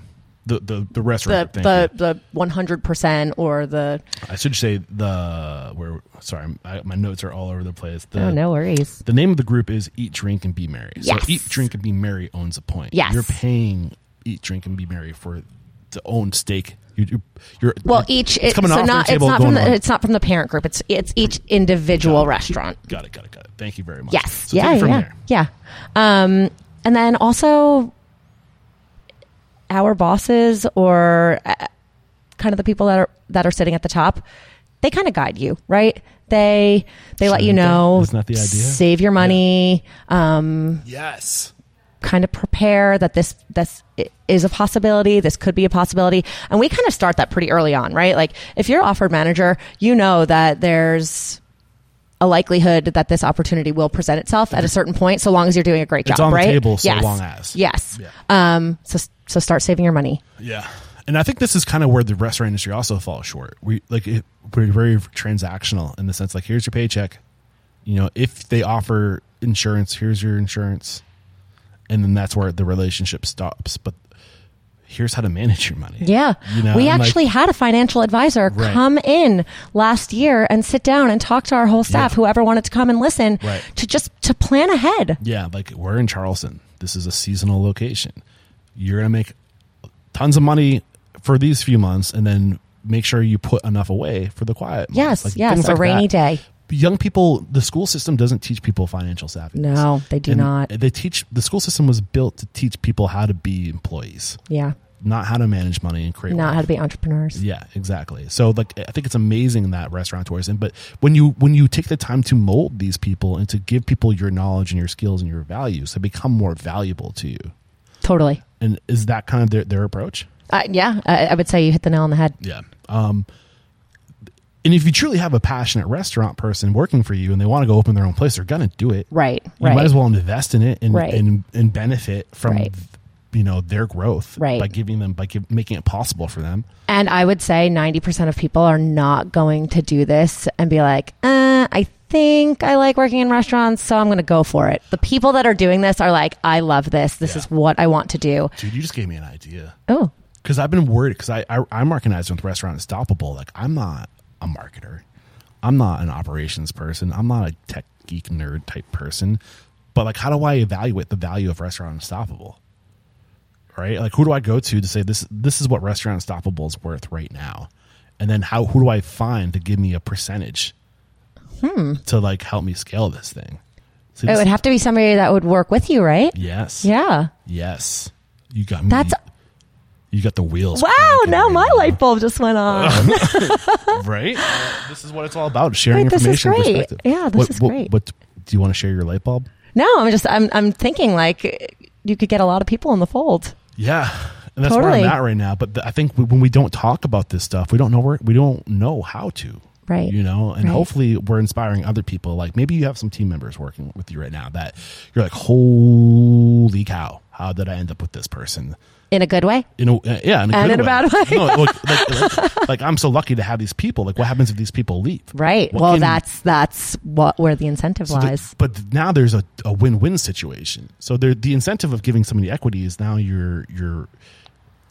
The the the the restaurant. the you. the one hundred percent or the I should say the where. Sorry, I, my notes are all over the place. The, oh no worries The name of the group is Eat, Drink, and Be Merry. Yes. So Eat, Drink, and Be Merry owns a point. Yes. You're paying Eat, Drink, and Be Merry for to own stake. You, you're, you're well each it's it, coming so off not their it's table, not from the on. it's not from the parent group it's it's each individual restaurant Got it. Got it. Got it. Thank you very much. yes So yeah take it from yeah there. yeah um and then also our bosses or uh, kind of the people that are that are sitting at the top they kind of guide you right they they let you Shouldn't they? know Isn't that the idea? save your money um Yes. kind of prepare that this this is a possibility this could be a possibility and we kind of start that pretty early on right like if you're offered manager you know that there's a likelihood that this opportunity will present itself at a certain point so long as you're doing a great It's job on the right table so yes. long as. yes Yeah. um so so start saving your money Yeah. And I think this is kind of where the restaurant industry also falls short. We like it, we're very transactional in the sense like here's your paycheck. You know, if they offer insurance, here's your insurance. And then that's where the relationship stops. But here's how to manage your money. yeah You know, we like- actually had a financial advisor Right. come in last year and sit down and talk to our whole staff Yeah. whoever wanted to come and listen Right. to just to plan ahead Yeah, like we're in Charleston. This is a seasonal location. You're going to make tons of money for these few months and then make sure you put enough away for the quiet months. Yes, Like, yes, a like rainy that. day. Young people, the school system doesn't teach people financial savvy. No, they do not. They teach the school system was built to teach people how to be employees. yeah not how to manage money and create Not wealth. how to be entrepreneurs. Yeah, exactly. So like I think it's amazing that restaurateurs and but when you when you take the time to mold these people and to give people your knowledge and your skills and your values, they become more valuable to you. Totally. And is that kind of their, their approach? Uh, yeah, I, I would say you hit the nail on the head. Yeah. Um and if you truly have a passionate restaurant person working for you and they want to go open their own place, they're gonna do it. Right. You right. might as well invest in it and Right. and, and benefit from Right. you know their growth Right. by giving them by give, making it possible for them. And I would say 90% of people are not going to do this and be like, uh, I think I like working in restaurants, so I'm going to go for it. The people that are doing this are like, I love this. This Yeah. is what I want to do. Dude, you just gave me an idea. Oh, because I've been worried because I, I I'm recognizing with Restaurant Unstoppable, like I'm not a marketer, I'm not an operations person, I'm not a tech geek nerd type person, but like how do I evaluate the value of Restaurant Unstoppable? Right, like who do I go to to say this this is what Restaurant Unstoppable is worth right now, and then how who do I find to give me a percentage hmm. to like help me scale this thing? See, it this- would have to be somebody that would work with you, right? yes, Yeah. yes, you got me. That's you got the wheels. wow. Now right my now. light bulb just went on. right? this is what it's all about: sharing Wait, this is information. and great. perspective. Yeah, this what, is what- great. What, do you want to share your light bulb? no, I'm just, I'm, I'm thinking like you could get a lot of people in the fold. Yeah, and that's where I'm at right now. But the, I think when we don't talk about this stuff, we don't know where we don't know how to. Right. You know, and Right. hopefully we're inspiring other people. Like maybe you have some team members working with you right now that you're like, holy cow, how did I end up with this person? In a good way? in a uh, yeah, in a And in a bad way. no, like, like, like, like, I'm so lucky to have these people. Like, what happens if these people leave? Right. What well, can- that's, that's what, where the incentive So the- lies. but now there's a, a win-win situation. So there, the incentive of giving somebody equity is now you're you're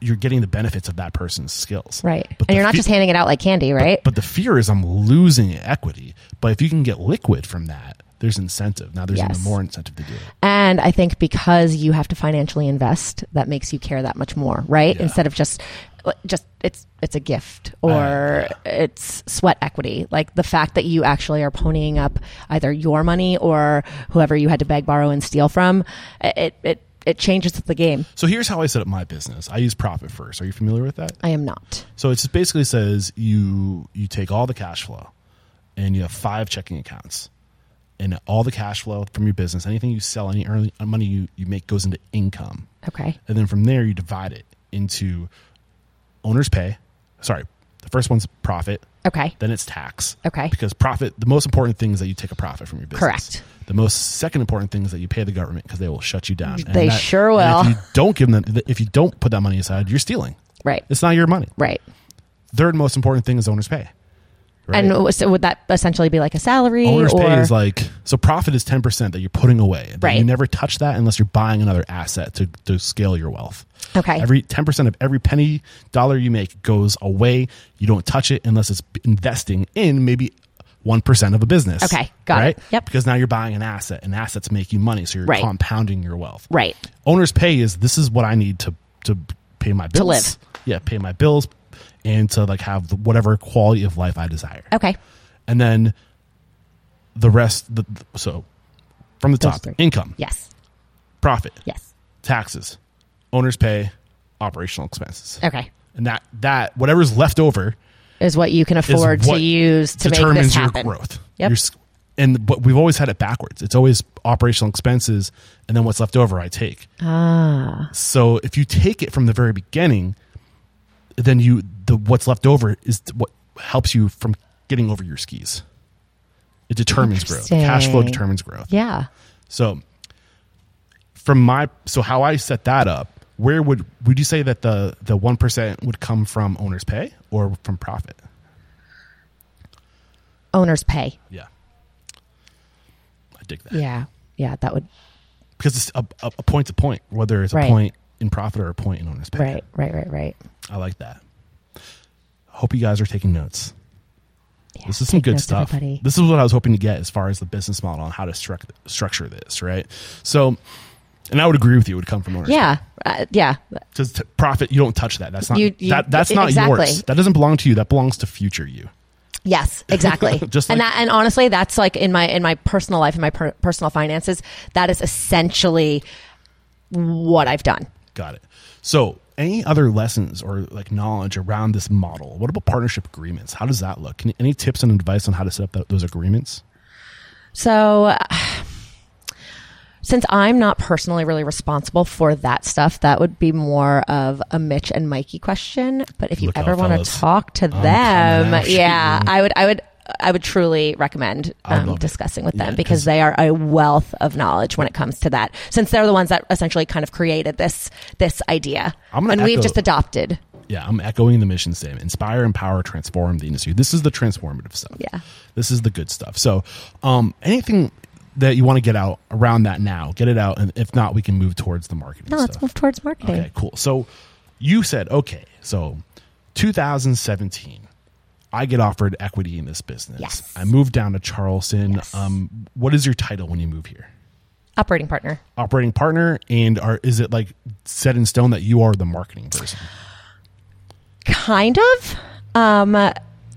you're getting the benefits of that person's skills. Right. But and you're not fe- just handing it out like candy, right? But the fear is I'm losing equity. But if you can get liquid from that, there's incentive. Now there's Yes. even more incentive to do it. And I think because you have to financially invest, that makes you care that much more, right? Yeah. Instead of just just it's it's a gift or it's sweat equity. Like the fact that you actually are ponying up either your money or whoever you had to beg, borrow, and steal from, it it it changes the game. So here's how I set up my business. I use Profit First. Are you familiar with that? I am not. So it just basically says you you take all the cash flow and you have five checking accounts. And all the cash flow from your business, anything you sell, any early uh, money you, you make goes into income. Okay. And then from there you divide it into owner's pay. Sorry, the first one's profit, Okay. then it's tax. Okay. Because profit, the most important thing is that you take a profit from your business. Correct. The most second important thing is that you pay the government because they will shut you down. And They that- sure will. If you don't give them, if you don't put that money aside, you're stealing. Right. It's not your money. Right. Third most important thing is owner's pay. Right? And so would that essentially be like a salary owner's or pay is like so profit is 10% that you're putting away. Right. You never touch that unless you're buying another asset to, to scale your wealth. Okay. Every 10% of every penny dollar you make goes away. You don't touch it unless it's investing in maybe 1% of a business. Okay, got it. Yep. Because now you're buying an asset and assets make you money. So you're Right. compounding your wealth. right. Owner's pay is this is what I need to, to pay my bills. live. Yeah. Pay my bills and to like have the, whatever quality of life I desire Okay. and then the rest the, so from the Those top three. income Yes. profit Yes. taxes owners pay operational expenses Okay. and that that whatever's left over Is what you can afford to use to make determines this your happen. growth Yep. Your and but we've always had it backwards it's always operational expenses and then what's left over i take Ah. so if you take it from the very beginning then you the what's left over is what helps you from getting over your skis it determines growth cash flow determines growth Yeah. So from my so how I set that up, where would would you say that the the one percent would come from owner's pay or from profit? Owners pay. Yeah, I dig that Yeah. Yeah. That would. because it's a, a, a point to point, whether it's a Right. point in profit or a point in owner's pay. Right. Right. Right. Right. I like that. Hope you guys are taking notes. Yeah, This is some good stuff. everybody. This is what I was hoping to get as far as the business model and how to struct, structure this, right? So, and I would agree with you. It would come from owner's pay. Yeah. Uh, yeah. because t- profit you don't touch that that's not You- you- that that's not exactly. yours that doesn't belong to you that belongs to future you Yes, exactly. Just and that, and honestly, that's like in my in my personal life, in my per- personal finances, that is essentially what I've done. got it so any other lessons or like knowledge around this model? What about partnership agreements? How does that look? Can, any tips and advice on how to set up that, those agreements? So, since I'm not personally really responsible for that stuff, that would be more of a Mitch and Mikey question. But if you Look ever want to talk to them, yeah. I would, I would, I would truly recommend um, discussing with Yeah, because they are a wealth of knowledge when it comes to that. Since they're the ones that essentially kind of created this this idea, I'm gonna and we've just adopted. Yeah, I'm echoing the mission statement: inspire, empower, transform the industry. This is the transformative stuff. Yeah. this is the good stuff. So, um, anything that you want to get out around that now, get it out, and if not, we can move towards the marketing. No, let's move towards marketing. Okay, cool. So you said, okay, so 2017, I get offered equity in this business. Yes. I moved down to Charleston. Yes. Um, what is your title when you move here? Operating partner. Operating partner, and are is it like set in stone that you are the marketing person? kind of um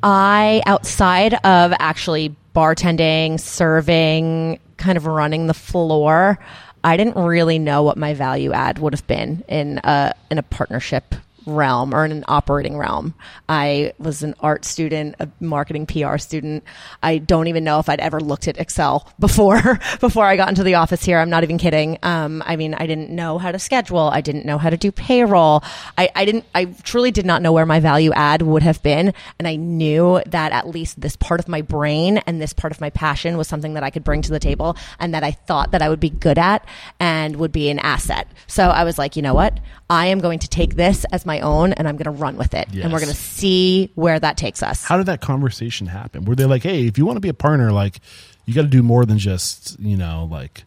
i outside of actually bartending serving kind of running the floor i didn't really know what my value add would have been in a in a partnership realm or in an operating realm. I was an art student a marketing pr student. I don't even know if i'd ever looked at excel before before i got into the office here. I'm not even kidding. Um, i mean i didn't know how to schedule. I didn't know how to do payroll. I, I didn't i truly did not know where my value add would have been. And i knew that at least this part of my brain and this part of my passion was something that i could bring to the table and that i thought that i would be good at and would be an asset. So i was like you know what? I am going to take this as my own and i'm going to run with it. And we're going to see where that takes us. How did that conversation happen? Were they like, hey, if you want to be a partner, like you got to do more than just you know like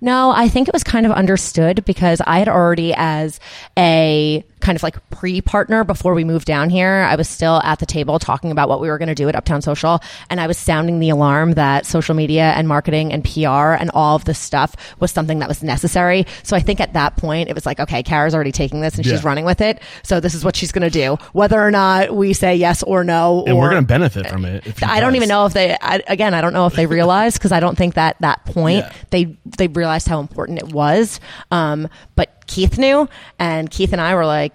No, I think it was kind of understood because I had already, as a kind of like pre partner before we moved down here, I was still at the table talking about what we were going to do at Uptown Social. And I was sounding the alarm that social media and marketing and PR and all of this stuff was something that was necessary. So I think at that point, it was like, okay, Kara's already taking this and she's running with it. So this is what she's going to do. Whether or not we say yes or no. and or, we're going to benefit from it. I don't even know if they. I, again, I don't know if they realized because I don't think that that point Yeah. they they realized how important it was. Um, but Keith knew, and Keith and I were like,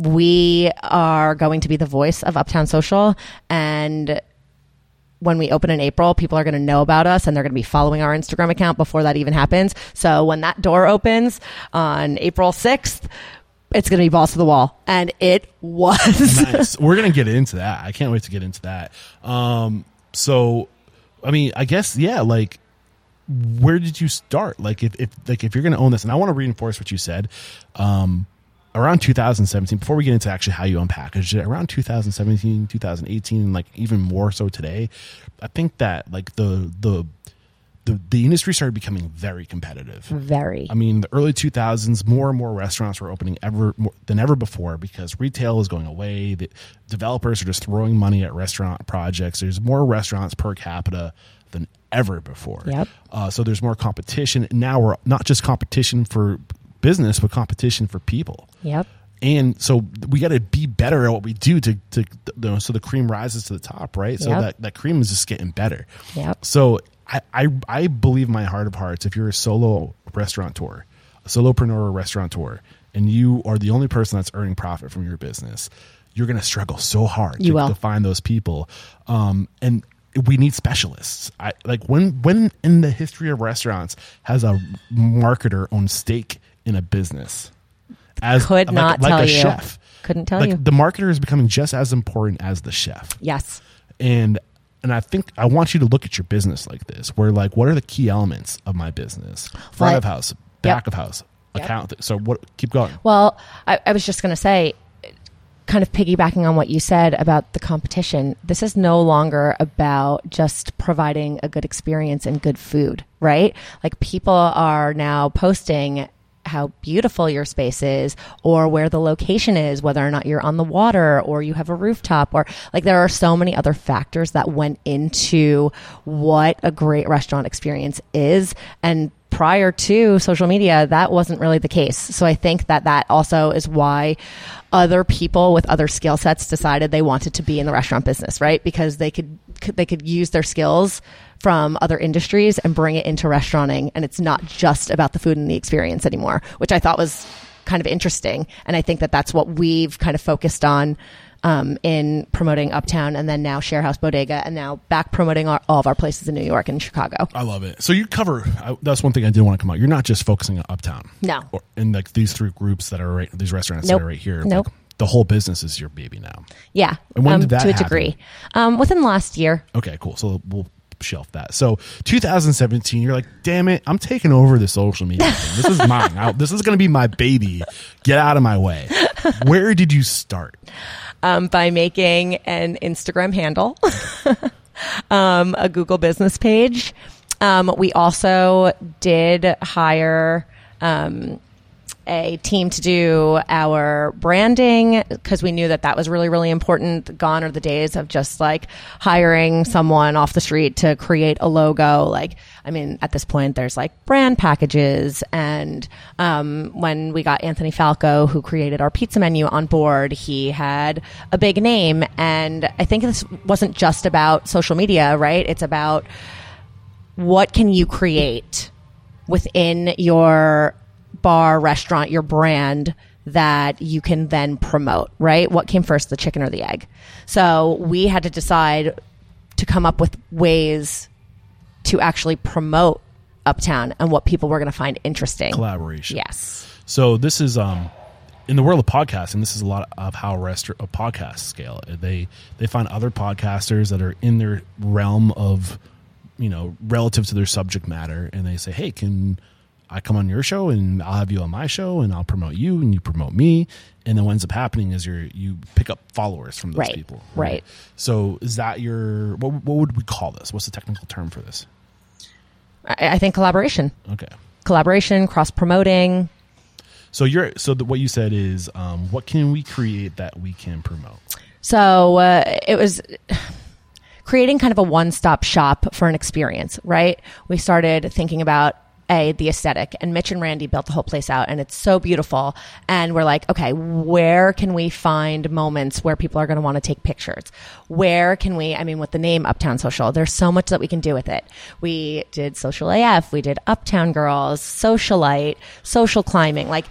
we are going to be the voice of Uptown Social, and when we open in April, people are going to know about us and they're going to be following our Instagram account before that even happens. So when that door opens on April 6th, it's going to be balls to the wall. And it was. nice. We're gonna get into that. I can't wait to get into that. Um, so, I mean, I guess yeah. Like, where did you start? Like, if, if like if you're gonna own this, and I want to reinforce what you said. Um, around 2017, before we get into actually how you unpackaged it, around 2017, 2018, and like even more so today, I think that like the the the, the industry started becoming very competitive. Very. I mean, the early 2000s, more and more restaurants were opening ever more than ever before because retail is going away. The developers are just throwing money at restaurant projects. There's more restaurants per capita than ever before. Yep. Uh, so there's more competition. Now we're not just competition for business, but competition for people. Yep. And so we got to be better at what we do to, to know, so the cream rises to the top, right? So Yep. that, that cream is just getting better. Yep. So I, I, I believe my heart of hearts, if you're a solo restaurateur, a solopreneur restaurateur, and you are the only person that's earning profit from your business, you're going to struggle so hard to, to find those people. Um, and we need specialists. I like when, when in the history of restaurants has a marketer owned stake in a business as Could like, not like tell a you. chef. Couldn't tell like you. the marketer is becoming just as important as the chef Yes. and and I think I want you to look at your business like this, where like, what are the key elements of my business? Front Well, of house, back yep. of house, Yep. account. So what? Keep going. Well, I, I was just going to say, kind of piggybacking on what you said about the competition, this is no longer about just providing a good experience and good food, right? Like people are now posting how beautiful your space is or where the location is, whether or not you're on the water or you have a rooftop or like there are so many other factors that went into what a great restaurant experience is. And prior to social media, that wasn't really the case. So I think that that also is why other people with other skill sets decided they wanted to be in the restaurant business, right? Because they could, could they could use their skills from other industries and bring it into restauranting and it's not just about the food and the experience anymore, which I thought was kind of interesting. And I think that that's what we've kind of focused on um, in promoting Uptown and then now Sharehouse Bodega and now back promoting our, all of our places in New York and Chicago. I love it. So you cover. I, that's one thing I did want to come out. You're not just focusing on Uptown. No. Or in like these three groups that are right, these restaurants Nope. that are right here. Nope. Like, the whole business is your baby now. Yeah. And when um, did that to a happen? degree. Um, within the last year. Okay, cool. So we'll shelf that. So 2017, you're like, damn it, I'm taking over the social media. thing. This is mine. I, this is going to be my baby. Get out of my way. Where did you start? Um, by making an Instagram handle, um, a Google business page. Um, we also did hire um, a team to do our branding because we knew that that was really, really important. Gone are the days of just like hiring someone off the street to create a logo. Like, I mean, at this point, there's like brand packages. And um, when we got Anthony Falco, who created our pizza menu, on board, he had a big name. And I think this wasn't just about social media, right? It's about what can you create within your bar, restaurant, your brand that you can then promote, right? What came first, the chicken or the egg? So we had to decide to come up with ways to actually promote Uptown and what people were going to find interesting. Collaboration. Yes. So this is um in the world of podcasting, this is a lot of how restaurant of podcasts scale. They they find other podcasters that are in their realm of you know relative to their subject matter, and they say, "Hey, can I come on your show and I'll have you on my show and I'll promote you and you promote me?" And then what ends up happening is you you pick up followers from those Right, people. right. So is that your what what would we call this? What's the technical term for this? I, I think collaboration, Okay. collaboration, cross promoting. So you're so the, what you said is um, what can we create that we can promote? So uh, it was creating kind of a one stop shop for an experience, right? We started thinking about a the aesthetic and Mitch and Randy built the whole place out and it's so beautiful and we're like okay where can we find moments where people are going to want to take pictures where can we I mean with the name Uptown Social there's so much that we can do with it we did Social AF we did Uptown Girls Socialite social climbing like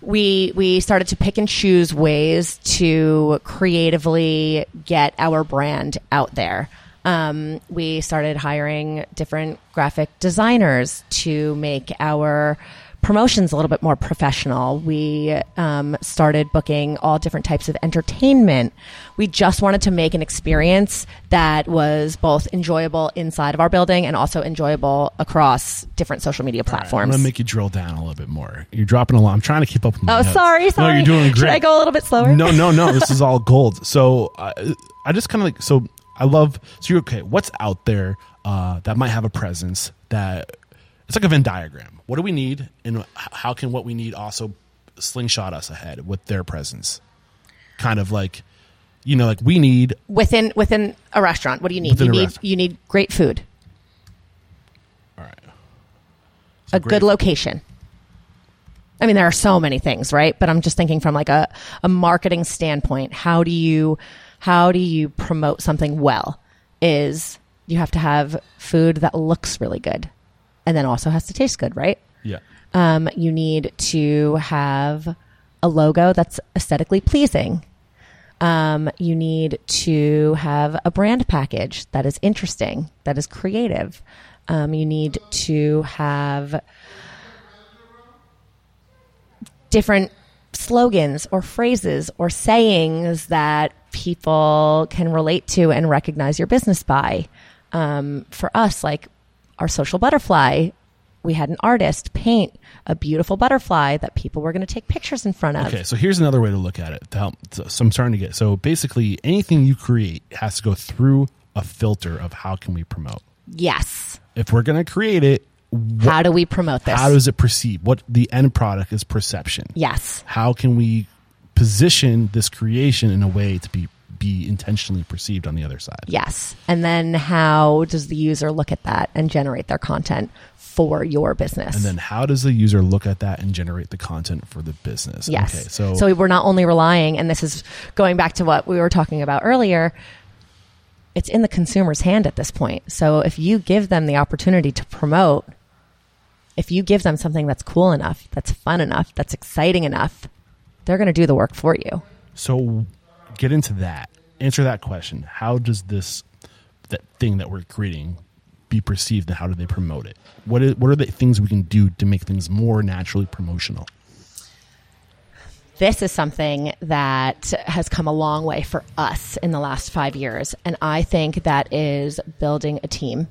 we we started to pick and choose ways to creatively get our brand out there. Um, we started hiring different graphic designers to make our promotions a little bit more professional. We um, started booking all different types of entertainment. We just wanted to make an experience that was both enjoyable inside of our building and also enjoyable across different social media platforms. I'm gonna make you drill down a little bit more. You're dropping a lot. I'm trying to keep up with my Oh, notes. sorry, sorry. No, you're doing great. Should I go a little bit slower? No, no, no. this is all gold. So I, I just kind of like so. I love. So you're okay. What's out there uh, that might have a presence that it's like a Venn diagram. What do we need, and how can what we need also slingshot us ahead with their presence? Kind of like, you know, like we need within within a restaurant what do you need you need restaurant. you need great food all right. a great- good location i mean there are so many things right but i'm just thinking from like a, a marketing standpoint how do you how do you promote something well is you have to have food that looks really good and then also has to taste good right Yeah. um, you need to have a logo that's aesthetically pleasing. Um, you need to have a brand package that is interesting, that is creative. Um, you need to have different slogans or phrases or sayings that people can relate to and recognize your business by. Um, for us, like our social butterfly, we had an artist paint a beautiful butterfly that people were going to take pictures in front of. Okay, so here's another way to look at it to help. So I'm starting to get. So basically, anything you create has to go through a filter of how can we promote. Yes. If we're going to create it, How do we promote this? how does it perceive? What the end product is perception. yes. How can we position this creation in a way to be be intentionally perceived on the other side? Yes. And then how does the user look at that and generate their content for your business? And then how does the user look at that and generate the content for the business? Yes. Okay, so, so we're not only relying, and this is going back to what we were talking about earlier. It's in the consumer's hand at this point. So if you give them the opportunity to promote, if you give them something that's cool enough, that's fun enough, that's exciting enough, they're going to do the work for you. So get into that. Answer that question. How does this that thing that we're creating be perceived and how do they promote it? What is, what are the things we can do to make things more naturally promotional? This is something that has come a long way for us in the last five years. And I think that is building a team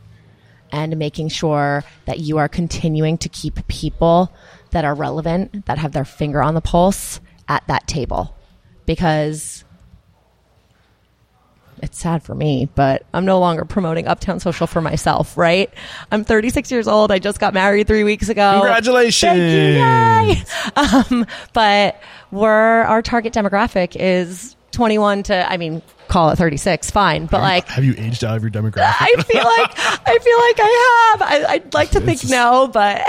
and making sure that you are continuing to keep people that are relevant, that have their finger on the pulse at that table. Because it's sad for me, but I'm no longer promoting Uptown Social for myself, right? I'm 36 years old. I just got married three weeks ago. Congratulations. You. Yay. Um, but we're, our target demographic is 21 to, I mean, call it 36, fine. But like, Have you aged out of your demographic? I feel like I feel like I have. I, I'd like to think just- no, but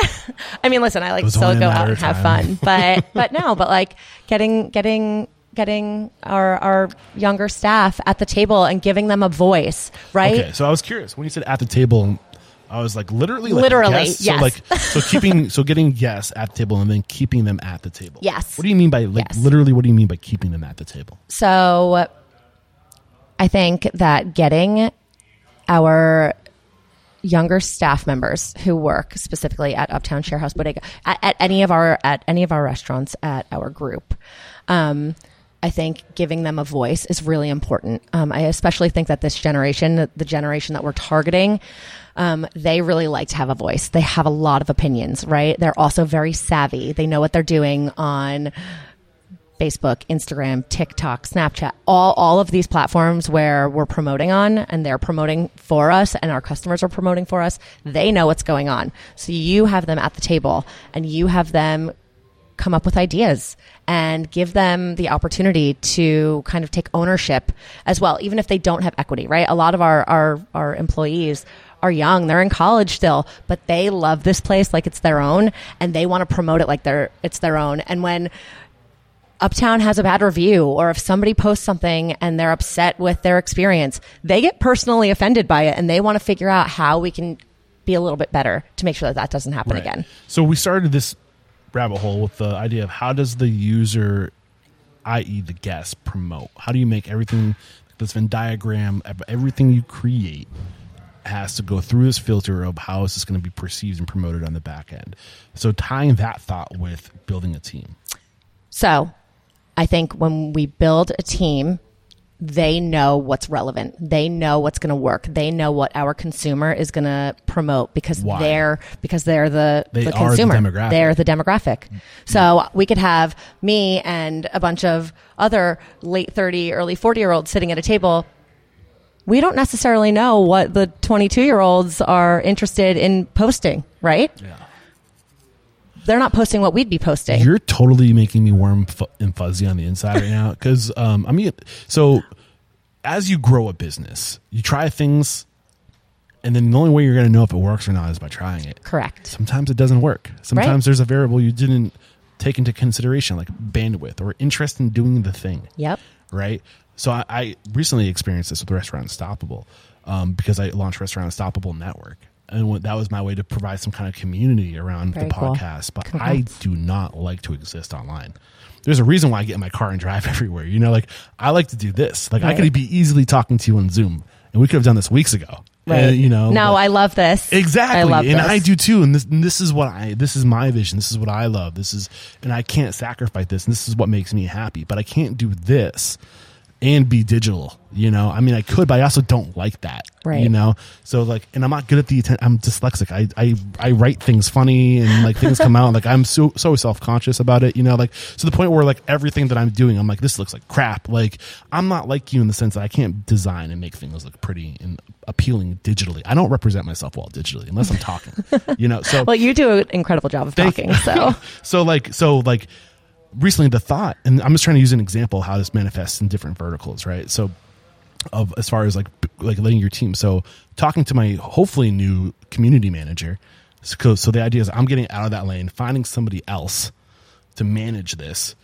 I mean, listen, I like to still go out and have fun, but but no, but like getting getting getting our our younger staff at the table and giving them a voice, right? Okay, so I was curious when you said at the table. I was like literally, like Literally, guests? yes. So like, so keeping, so getting guests at the table and then keeping them at the table. Yes. What do you mean by like Yes. literally? What do you mean by keeping them at the table? So I think that getting our younger staff members who work specifically at Uptown Sharehouse Bodega at, at any of our at any of our restaurants at our group. Um, I think giving them a voice is really important. Um, I especially think that this generation, the, generation that we're targeting, um, they really like to have a voice. They have a lot of opinions, right? They're also very savvy. They know what they're doing on Facebook, Instagram, TikTok, Snapchat, all, all of these platforms where we're promoting on and they're promoting for us and our customers are promoting for us, they know what's going on. So you have them at the table and you have them come up with ideas and give them the opportunity to kind of take ownership as well, even if they don't have equity, right? A lot of our, our, our employees are young, they're in college still, but they love this place like it's their own and they want to promote it like they're, it's their own. And when, Uptown has a bad review, or if somebody posts something and they're upset with their experience, they get personally offended by it and they want to figure out how we can be a little bit better to make sure that that doesn't happen Right. again. So we started this rabbit hole with the idea of how does the user, i.e., the guest, promote? How do you make everything this Venn diagram, everything you create has to go through this filter of how is this going to be perceived and promoted on the back end? So tying that thought with building a team. So I think when we build a team, they know what's relevant. They know what's going to work. They know what our consumer is going to promote because Why? they're because they're the, They the are the consumer. They're the demographic. Mm. So we could have me and a bunch of other late 30, early 40 year olds sitting at a table. We don't necessarily know what the 22 year olds are interested in posting, right? Yeah. They're not posting what we'd be posting. You're totally making me warm and fuzzy on the inside right now because um, I mean, so as you grow a business, you try things, and then the only way you're going to know if it works or not is by trying it. Correct. Sometimes it doesn't work. Sometimes Right. there's a variable you didn't take into consideration, like bandwidth or interest in doing the thing. Yep. Right. So I, I recently experienced this with Restaurant Unstoppable um, because I launched Restaurant Unstoppable Network. And that was my way to provide some kind of community around Very the cool. podcast. But Congrats. I do not like to exist online. There's a reason why I get in my car and drive everywhere. You know, like I like to do this. Like I could be easily talking to you on Zoom, and we could have done this weeks ago. Right. And, you know, No, but- I love this. Exactly. I love this. and this. I do too. And this, and this is what I, this is my vision. This is what I love. This is, and I can't sacrifice this. And this is what makes me happy. But I can't do this and be digital. You know, I mean, I could, but I also don't like that. Right. You know, so like, and I'm not good at the, atten- I'm dyslexic. I, I, I write things funny and like things come out. Like I'm so, so self conscious about it, you know, like to the point where like everything that I'm doing, I'm like, this looks like crap. Like I'm not like you in the sense that I can't design and make things look pretty and appealing digitally. I don't represent myself well digitally unless I'm talking, you know, so Well, you do an incredible job of talking. So so like so like recently the thought and i'm just trying to use an example how this manifests in different verticals right so of as far as like like letting your team so talking to my hopefully new community manager so, so the idea is i'm getting out of that lane finding somebody else to manage this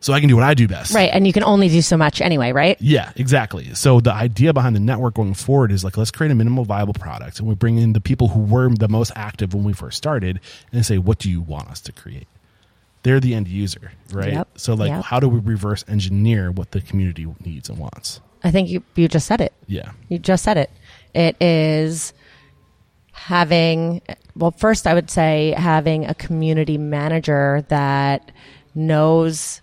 so I can do what I do best. Right. And you can only do so much anyway, right? Yeah, exactly. So the idea behind the network going forward is like let's create a minimal viable product, and we bring in the people who were the most active when we first started, and say, what do you want us to create? They're the end user, right? Yep. So like, Yep. how do we reverse engineer what the community needs and wants? I think you, you just said it. Yeah. You just said it. It is having, well, first I would say having a community manager that knows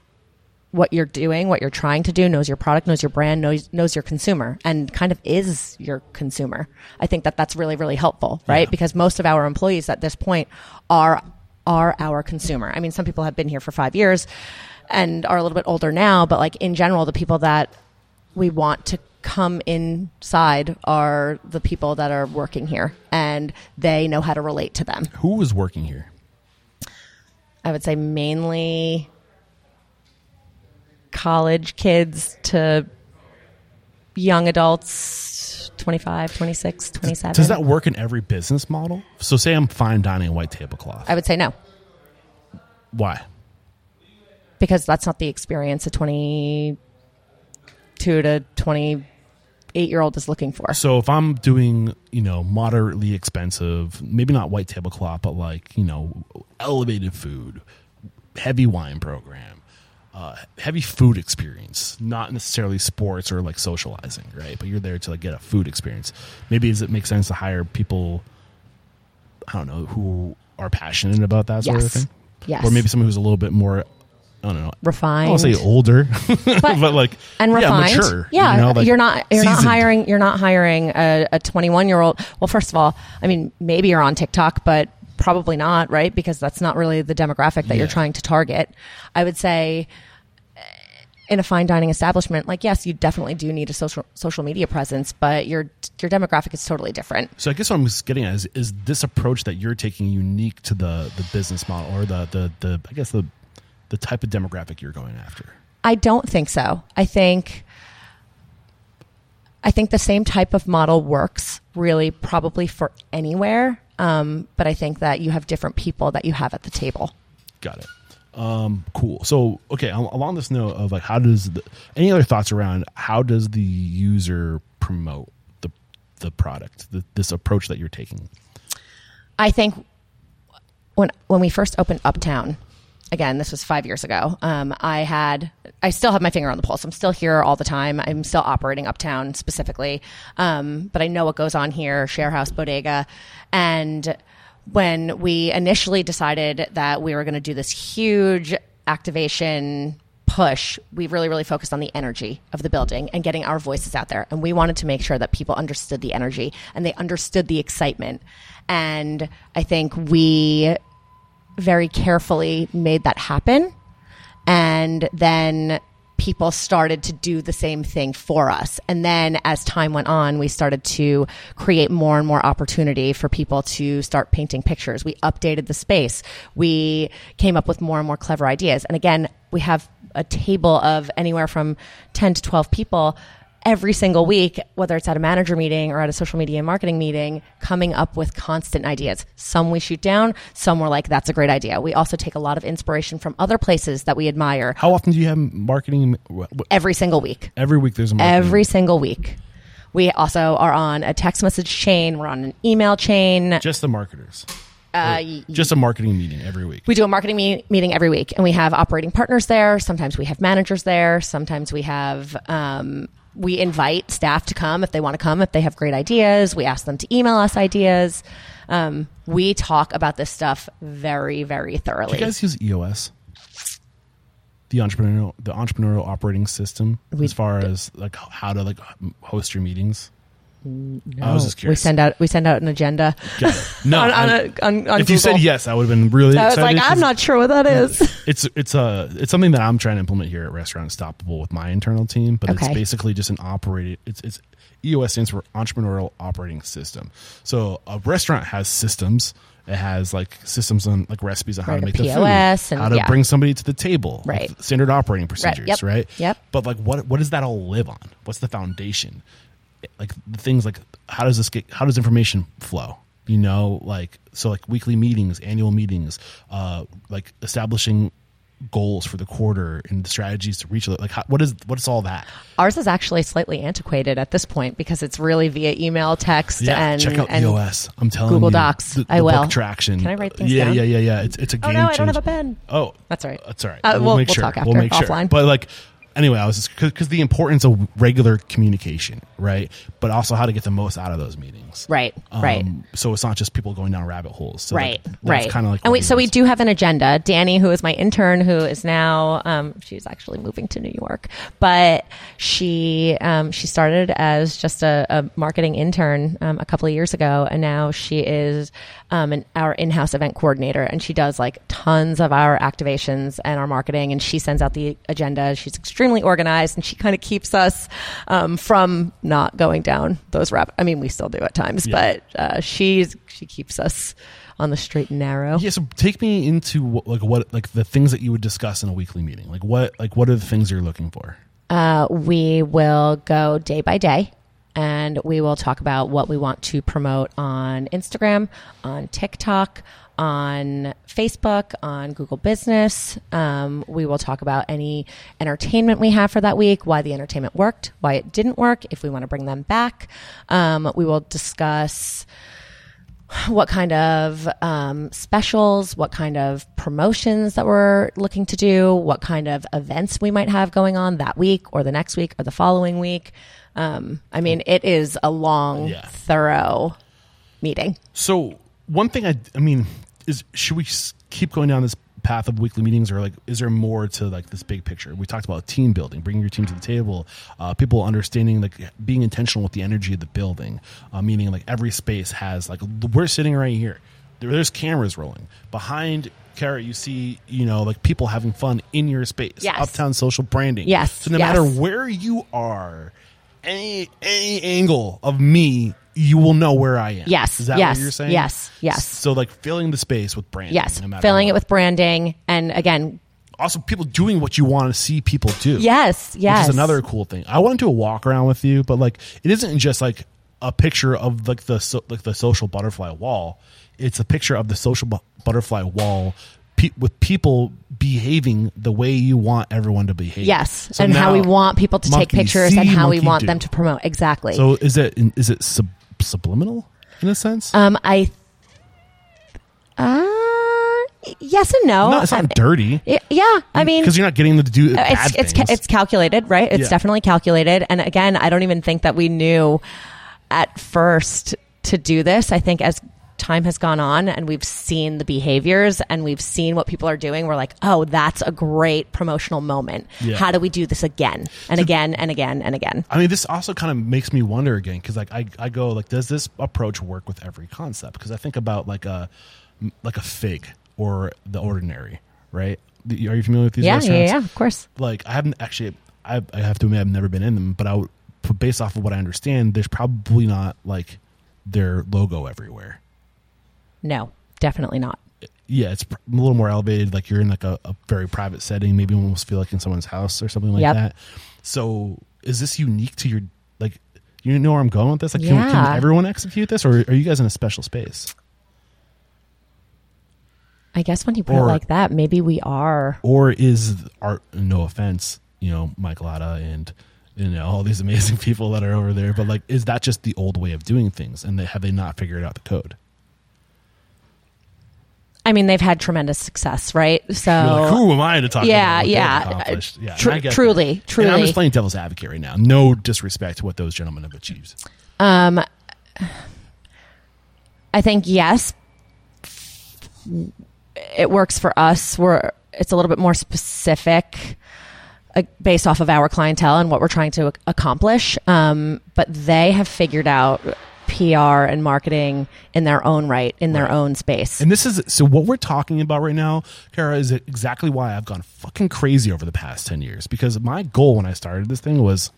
what you're doing, what you're trying to do, knows your product, knows your brand, knows knows your consumer, and kind of is your consumer. I think that that's really really helpful, right? Yeah. Because most of our employees at this point are are our consumer. I mean, some people have been here for five years and are a little bit older now, but like in general, the people that we want to come inside are the people that are working here, and they know how to relate to them. Who is working here? I would say mainly college kids to young adults 25 26 27 Does that work in every business model? So say I'm fine dining white tablecloth. i would say no Why? because that's not the experience a 22 to 28 year old is looking for So if I'm doing, you know, moderately expensive, maybe not white tablecloth, but like, you know, elevated food, heavy wine program, uh, heavy food experience, not necessarily sports or like socializing, right? But you're there to like get a food experience. Maybe does it make sense to hire people, I don't know, who are passionate about that sort of thing? Yes. Or maybe someone who's a little bit more, I don't know, refined don't say older, but, like, and yeah, mature. Yeah, you know, like you're not you're not hiring you're not hiring a, a 21 year old. Well, first of all, I mean maybe you're on TikTok, but probably not, right? Because that's not really the demographic that you're trying to target. I would say eh, in a fine dining establishment, like yes, you definitely do need a social social media presence, but your your demographic is totally different. So I guess what I'm just getting at is, is this approach that you're taking unique to the the business model or the the, the I guess the the type of demographic you're going after. I don't think so. I think I think the same type of model works really probably for anywhere. Um, but I think that you have different people that you have at the table. Got it. Um, cool. So okay, along this note of like how does the, any other thoughts around how does the user promote the the product, the, this approach that you're taking? I think when when we first opened Uptown, again, this was five years ago. Um, I had, I still have my finger on the pulse. I'm still here all the time. I'm still operating Uptown specifically, um, but I know what goes on here, sharehouse, Bodega, and when we initially decided that we were going to do this huge activation push, we really, really focused on the energy of the building and getting our voices out there. And we wanted to make sure that people understood the energy and they understood the excitement. And I think we very carefully made that happen. And then people started to do the same thing for us. And then as time went on, we started to create more and more opportunity for people to start painting pictures. We updated the space. We came up with more and more clever ideas. And again, we have a table of anywhere from 10 to 12 people every single week, whether it's at a manager meeting or at a social media and marketing meeting, coming up with constant ideas. Some we shoot down, some we're like, that's a great idea. We also take a lot of inspiration from other places that we admire How often do you have marketing? every single week. Every week there's a marketing. Every single week. We also are on a text message chain, we're on an email chain. just the marketers. Uh, Just a marketing meeting every week. we do a marketing me- meeting every week and we have operating partners there sometimes we have managers there sometimes we have um, we invite staff to come if they want to come if they have great ideas we ask them to email us ideas um, we talk about this stuff very very Do thoroughly you guys use EOS? The entrepreneurial the entrepreneurial operating system We- as far as like how to like host your meetings. I was just we send out we send out an agenda. No, on, on, I- a, on, on if you said yes, I would have been really I was like, I'm not sure what that is. It's it's a it's something that I'm trying to implement here at Restaurant Stoppable with my internal team, but it's basically just an operating. It's it's EOS stands for Entrepreneurial Operating System. So a restaurant has systems. It has like systems on like recipes on how Right, to make the food, and- how to yeah. bring somebody to the table, Right. standard operating procedures, yep, right? yep. But like, what what does that all live on? What's the foundation? Like the things like how does this get? How does information flow? You know, like so like weekly meetings, annual meetings, uh, like establishing goals for the quarter and the strategies to reach it? Like, how, what is what is all that? Ours is actually slightly antiquated at this point because it's really via email, text, and check out and EOS. I'm telling Google you, Docs. The, the I will. book traction. Can I write things yeah, down? Yeah, yeah, yeah. It's it's a game Oh no, I don't have a pen. Oh, That's all right. That's all right. Uh, we'll, we'll- make we'll sure. talk we'll make sure. offline. But like, anyway, I was just because the importance of regular communication, right? But also how to get the most out of those meetings, Right, right. Um, So it's not just people going down rabbit holes. So right that- right Kind of like and we so we do have an agenda danny who is my intern who is now um, she's actually moving to new york but she um, she started as just a, a marketing intern um, a couple of years ago and now she is um, an, our in-house event coordinator and she does like tons of our activations and our marketing and she sends out the agenda she's extremely organized and she kind of keeps us um, from not going down those rabbit i mean we still do at times Yeah. but uh, she's she keeps us on the straight and narrow. Yeah, so take me into what, like what like the things that you would discuss in a weekly meeting. Like what like what are the things you're looking for? Uh, we will go day by day and we will talk about what we want to promote on Instagram, on TikTok, on Facebook, on Google Business. Um, we will talk about any entertainment we have for that week, why the entertainment worked, why it didn't work, if we want to bring them back. Um, we will discuss what kind of um, specials, what kind of promotions that we're looking to do, what kind of events we might have going on that week or the next week or the following week. Um, I mean, it is a long, Yeah. thorough meeting. So one thing I I mean is should we keep going down this path of weekly meetings or like is there more to like this big picture? We talked about team building, bringing your team to the table, uh, people understanding like being intentional with the energy of the building, uh, meaning like every space has like we're sitting right here. There, there's cameras rolling behind. Kara, you see, you know, like people having fun in your space. Yes. Uptown social branding. Yes, So no yes. matter where you are, any any angle of me, you will know where I am. Yes, Is that yes, what you're saying? yes, yes. So like filling the space with branding. Yes, no filling what. it with branding. And again, also people doing what you want to see people do. yes, yes. Which is another cool thing. I want to do a walk around with you, but like it isn't just like a picture of like the so, like the social butterfly wall. It's a picture of the social bu- butterfly wall pe- with people behaving the way you want everyone to behave. Yes, So and how we want people to take pictures and how we want do. them to promote. Exactly. So is it is it sub- subliminal in a sense? um, I, uh, yes and no. no, it's not Um, dirty. y- yeah, I mean, because you're not getting them to do Uh, it's it's ca- it's calculated, right? It's Yeah. definitely calculated. And again, I don't even think that we knew at first to do this. I think as time has gone on and we've seen the behaviors and we've seen what people are doing, we're like, oh, that's a great promotional moment. Yeah. How do we do this again and again and again and again? I mean, this also kind of makes me wonder again because like I, I go like, does this approach work with every concept? Because I think about like a like a fig or the ordinary, right? Are you familiar with these Yeah, yeah, restaurants? yeah, of course. Like I haven't actually. I, I have to admit I've never been in them, but I would, based off of what I understand, there's probably not like their logo everywhere. No, definitely not. Yeah, it's a little more elevated. Like you're in like a, a very private setting, maybe almost feel like in someone's house or something like Yep. that. So, is this unique to your like? You know where I'm going with this? Like, can, Yeah. can everyone execute this, or are you guys in a special space? I guess when you put Or- it like that, maybe we are. or is art? No offense, you know, Mike Lata and you know all these amazing people that are over there, but like, is that just the old way of doing things, and they, have they not figured out the code? I mean, they've had tremendous success, right? So like, who am I to talk Yeah, about yeah. Yeah, Tru- and I get truly, that. truly. And I'm just playing devil's advocate right now. No disrespect to what those gentlemen have achieved. Um, I think yes, it works for us. We're it's a little bit more specific uh, based off of our clientele and what we're trying to accomplish. Um, but they have figured out PR and marketing in their own right, in their Right. own space. And this is so what we're talking about right now, Kara, is exactly why I've gone fucking crazy over the past 10 years. Because my goal when I started this thing was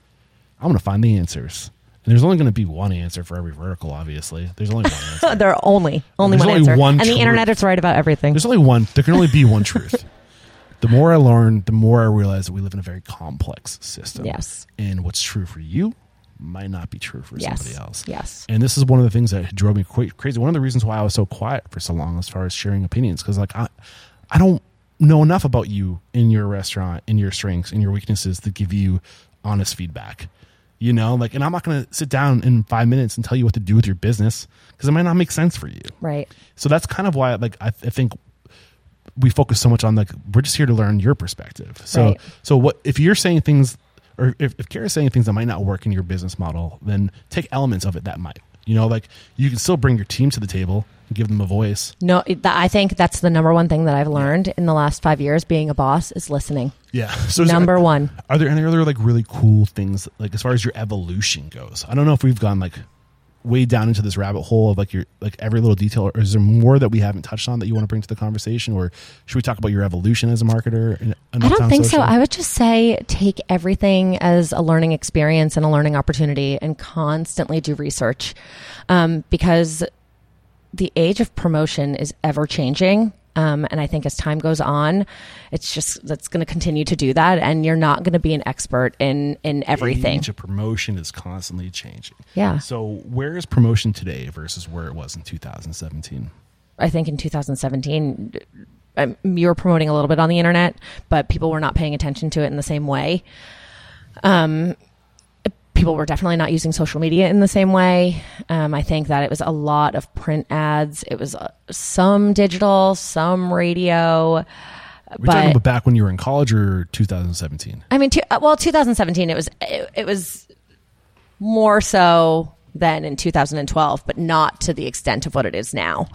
I'm going to find the answers. And there's only going to be one answer for every vertical, obviously. There's only one answer. They're only only one only answer, one and the truth. internet is right about everything. There's only one, there can only be one truth. The more I learn, the more I realize that we live in a very complex system. Yes. And what's true for you might not be true for Yes. somebody else. Yes. And this is one of the things that drove me crazy. One of the reasons why I was so quiet for so long as far as sharing opinions, because like I, I don't, know enough about you in your restaurant, in your strengths, in your weaknesses to give you honest feedback. You know, like, and I'm not going to sit down in five minutes and tell you what to do with your business because it might not make sense for you. Right. So that's kind of why, like, I, I think we focus so much on like we're just here to learn your perspective. So, Right. so what if you're saying things, or if, if Kara's saying things that might not work in your business model, then take elements of it that might. You know, like you can still bring your team to the table and give them a voice. No, it- I think that's the number one thing that I've learned in the last five years being a boss is listening. Yeah. So is Number one. Are there any other like really cool things like as far as your evolution goes? I don't know if we've gone like way down into this rabbit hole of like your like every little detail or is there more that we haven't touched on that you want to bring to the conversation or should we talk about your evolution as a marketer I don't think so. I would just say take everything as a learning experience and a learning opportunity and constantly do research um, because the age of promotion is ever changing. Um, and I think as time goes on, it's just that's going to continue to do that, and you're not going to be an expert in in everything. Age of promotion is constantly changing. Yeah. So where is promotion today versus where it was in 2017? I think in 2017, um, you were promoting a little bit on the internet, but people were not paying attention to it in the same way. Um, people were definitely not using social media in the same way. Um, I think that it was a lot of print ads. It was uh, some digital, some radio. We're But- talking about back when you were in college or 2017. I mean, two, uh, well, 2017, it was it, it was more so than in 2012, but not to the extent of what it is now.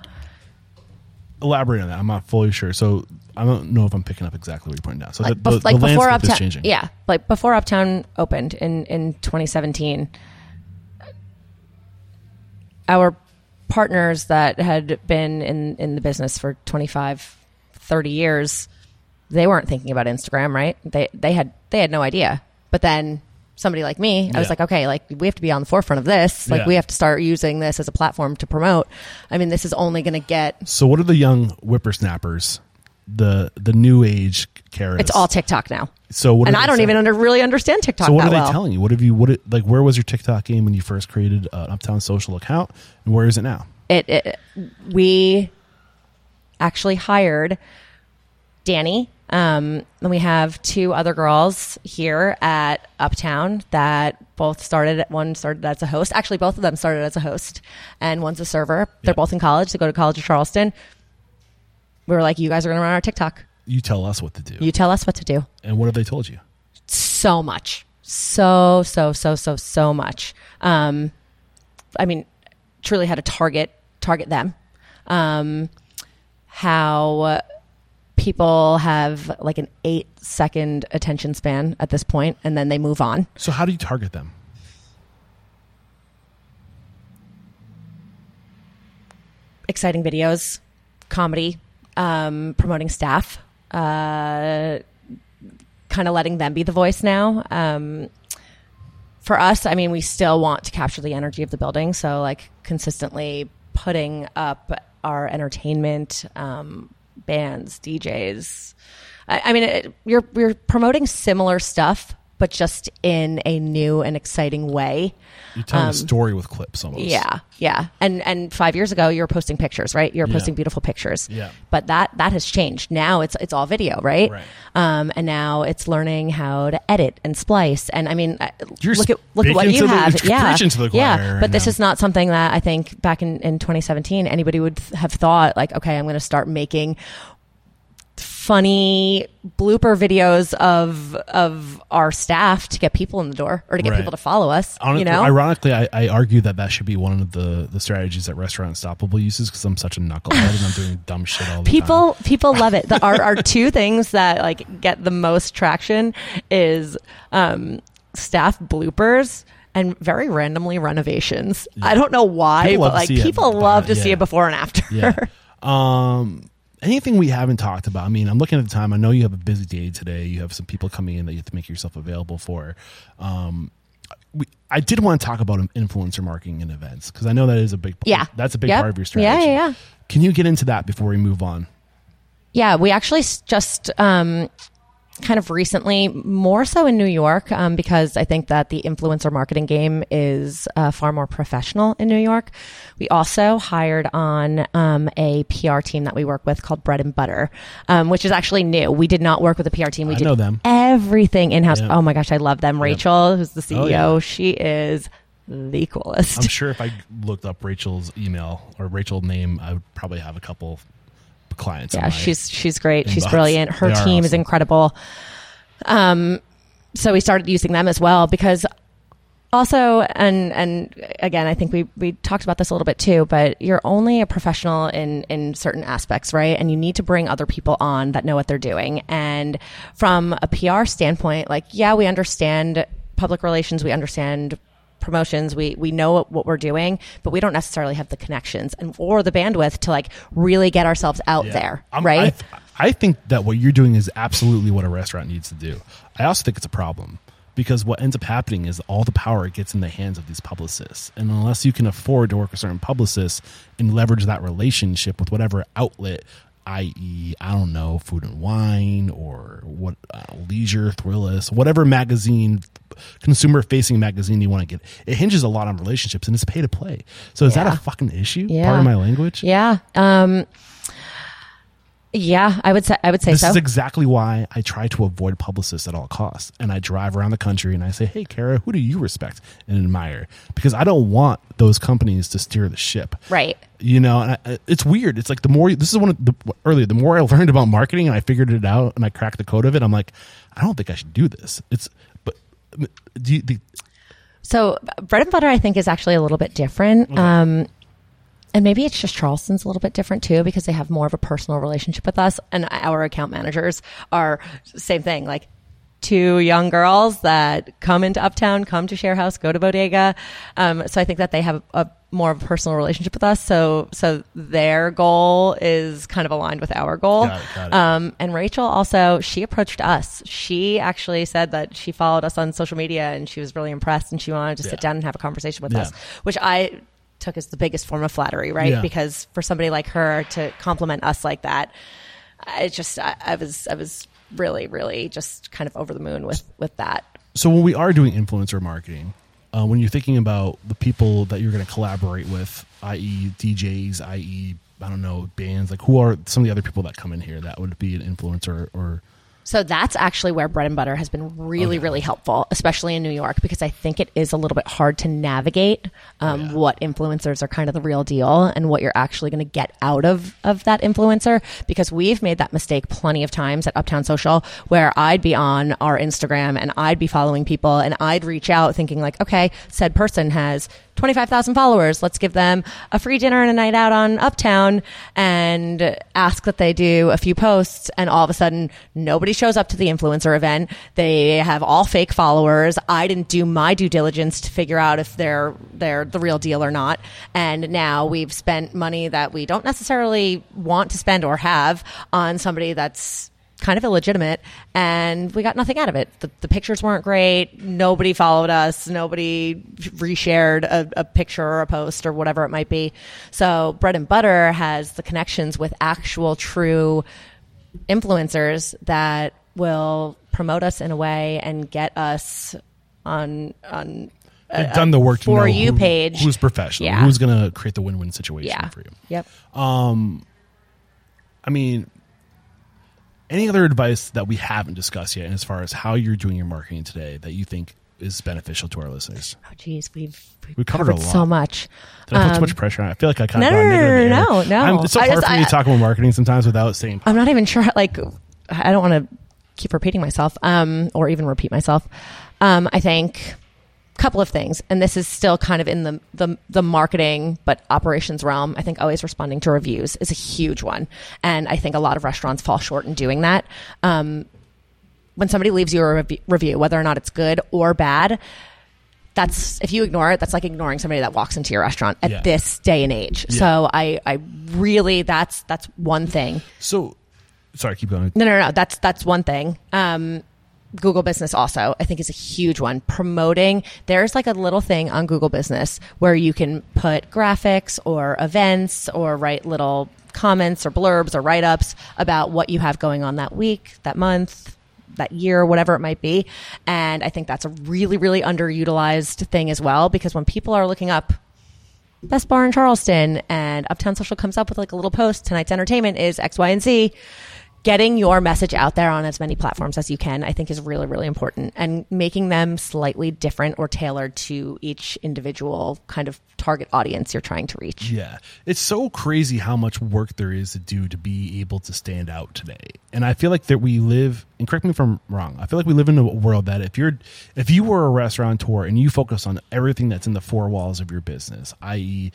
Elaborate on that. I'm not fully sure. So I don't know if I'm picking up exactly what you're pointing down. So like, the, the, like the before landscape Uptown, is changing. yeah, like before Uptown opened in in 2017, our partners that had been in in the business for 25, 30 years, they weren't thinking about Instagram, right? They they had they had no idea. But then somebody like me, I was like, okay, like we have to be on the forefront of this. Like Yeah. we have to start using this as a platform to promote. I mean, this is only going to get. So what are the young whippersnappers, the the new age carrots? It's all TikTok now, So what? and I don't saying? even under, really understand TikTok. So what are they well. telling you? What have you? What it, like? Where was your TikTok game when you first created uh, an Uptown Social account, and where is it now? it, it we actually hired Danny. Um, and we have two other girls here at Uptown that both started. One started as a host. Actually, both of them started as a host, and one's a server. They're Yeah. both in college. They go to College of Charleston. We were like, "You guys are going to run our TikTok. You tell us what to do, You tell us what to do." and what have they told you? so much so so so so so much um i mean truly how to target target them um how people have like an eight second attention span at this point and then they move on So how do you target them? exciting videos comedy um promoting staff uh kind of letting them be the voice now um for us, I mean, we still want to capture the energy of the building. So, like, consistently putting up our entertainment, um, bands, DJs. I, I mean, it, you're you're promoting similar stuff, but just in a new and exciting way. You're telling a story with clips almost. Um, Yeah, yeah. And and five years ago, you were posting pictures, right? You were Yeah. posting beautiful pictures. Yeah. But that that has changed. Now it's it's all video, right? Right. Um, and now it's learning how to edit and splice. And I mean, You're look at look at what you the- have. yeah, preaching to the yeah. right But this now. is not something that I think back in in 2017 anybody would have thought like, okay, I'm going to start making funny blooper videos of of our staff to get people in the door or to get Right. people to follow us. Honestly, you know, ironically, I, I argue that that should be one of the, the strategies that Restaurant Unstoppable uses because I'm such a knucklehead and I'm doing dumb shit all the time. people people love it. The, our our two things that like get the most traction is um, staff bloopers and very randomly renovations. I don't know why, People but like see it, people love to see yeah. it before and after. Yeah. Um, anything we haven't talked about? I mean, I'm looking at the time. I know you have a busy day today. You have some people coming in that you have to make yourself available for. Um, we, I did want to talk about influencer marketing and events because I know that is a big Yeah. that's a big Yep. part of your Yeah, strategy. yeah, yeah. Can you get into that before we move on? Yeah, we actually just um, kind of recently, more so in New York, um, because I think that the influencer marketing game is uh, far more professional in New York. We also hired on um, a PR team that we work with called Bread and Butter, um, which is actually new. We did not work with a PR team. We I did know them. everything in house. Yeah. Oh my gosh, I love them. Rachel, who's the CEO, Oh, yeah. she is the coolest. I'm sure if I looked up Rachel's email or Rachel name, I would probably have a couple clients. yeah she's she's great. She's brilliant. Her They team is incredible. Um so we started using them as well because also and and again i think we we talked about this a little bit too but you're only a professional in in certain aspects right? And you need to bring other people on that know what they're doing. And from a pr standpoint like yeah we understand public relations we understand promotions we we know what, what we're doing but we don't necessarily have the connections and or the bandwidth to like really get ourselves out Yeah. there I'm- right I, th- I think that what you're doing is absolutely what a restaurant needs to do. I also think it's a problem because what ends up happening is all the power gets in the hands of these publicists. And unless you can afford to work with certain publicists and leverage that relationship with whatever outlet, i.e., I don't know, food and wine or what uh, leisure, Thrillist, whatever magazine, consumer facing magazine you want to get, it hinges a lot on relationships and it's pay to play. So is Yeah. that a fucking issue? Yeah. Part of my language? Yeah. Um, yeah, I would say I would say This so. is exactly why I try to avoid publicists at all costs. And I drive around the country and I say, hey, Kara, who do you respect and admire? Because I don't want those companies to steer the ship. right. You know, and I, it's weird. It's like the more, this is one of the, earlier, the more I learned about marketing and I figured it out and I cracked the code of it, I'm like, I don't think I should do this. It's, do you, the, So bread and butter, I think, is actually a little bit different. Um, and maybe it's just Charleston's a little bit different too because they have more of a personal relationship with us, and our account managers are same thing. Like two young girls that come into Uptown, come to Share House, go to Bodega. Um, so I think that they have a more of a personal relationship with us. So so their goal is kind of aligned with our goal. Got it, got it. Um, and Rachel also, she approached us. She actually said that she followed us on social media and she was really impressed and she wanted to Yeah. sit down and have a conversation with Yeah. us, which I took as the biggest form of flattery, right? Yeah. Because for somebody like her to compliment us like that, I just, I, I was, I was really, really just kind of over the moon with, with that. so when we are doing influencer marketing, uh, when you're thinking about the people that you're going to collaborate with, i.e., DJs, i.e., I don't know, bands, like who are some of the other people that come in here that would be an influencer or So that's actually where bread and butter has been really, really helpful, especially in New York, because I think it is a little bit hard to navigate um, what influencers are kind of the real deal and what you're actually going to get out of of that influencer. Because we've made that mistake plenty of times at Uptown Social, where I'd be on our Instagram and I'd be following people and I'd reach out thinking like, okay, said person has 25,000 followers. Let's give them a free dinner and a night out on Uptown and ask that they do a few posts. And all of a sudden, nobody shows up to the influencer event. They have all fake followers. I didn't do my due diligence to figure out if they're, they're the real deal or not. And now we've spent money that we don't necessarily want to spend or have on somebody that's kind of illegitimate and we got nothing out of it. The, the pictures weren't great. Nobody followed us. Nobody reshared a, a picture or a post or whatever it might be. So bread and butter has the connections with actual true influencers that will promote us in a way and get us on, on they've done the work For You who- page. who's professional, Yeah. who's going to create the win-win situation yeah. for you. Yep. Um, I mean, any other advice that we haven't discussed yet, as far as how you're doing your marketing today, that you think is beneficial to our listeners? Oh, geez. We've, we've, We covered a lot. so much. Did I put too much pressure on? it? I feel like I kind Um, no, of no, no, no, no, no. I'm, it's so I hard just- for me to talk about marketing sometimes without saying. I'm not even sure. Like, I don't want to keep repeating myself, um, or even repeat myself. Um, I think couple of things, and this is still kind of in the, the the marketing but operations realm. I think always responding to reviews is a huge one, and I think a lot of restaurants fall short in doing that. Um, when somebody leaves you a rev- review, whether or not it's good or bad, that's if you ignore it, that's like ignoring somebody that walks into your restaurant at Yeah. this day and age. Yeah. So I, I really that's that's one thing. So, sorry, keep going. No, no, no. That's that's one thing. Um, Google Business also, I think, is a huge one. Promoting there's like a little thing on Google Business where you can put graphics or events or write little comments or blurbs or write ups about what you have going on that week, that month, that year, whatever it might be. And I think that's a really, really underutilized thing as well because when people are looking up best bar in Charleston and Uptown Social comes up with like a little post, tonight's entertainment is X, Y, and Z getting your message out there on as many platforms as you can, I think is really, really important. And making them slightly different or tailored to each individual kind of target audience you're trying to reach. Yeah. It's so crazy how much work there is to do to be able to stand out today. And I feel like that we live, and correct me if I'm wrong, I feel like we live in a world that if you're, if you were a restaurateur and you focus on everything that's in the four walls of your business, i.e.,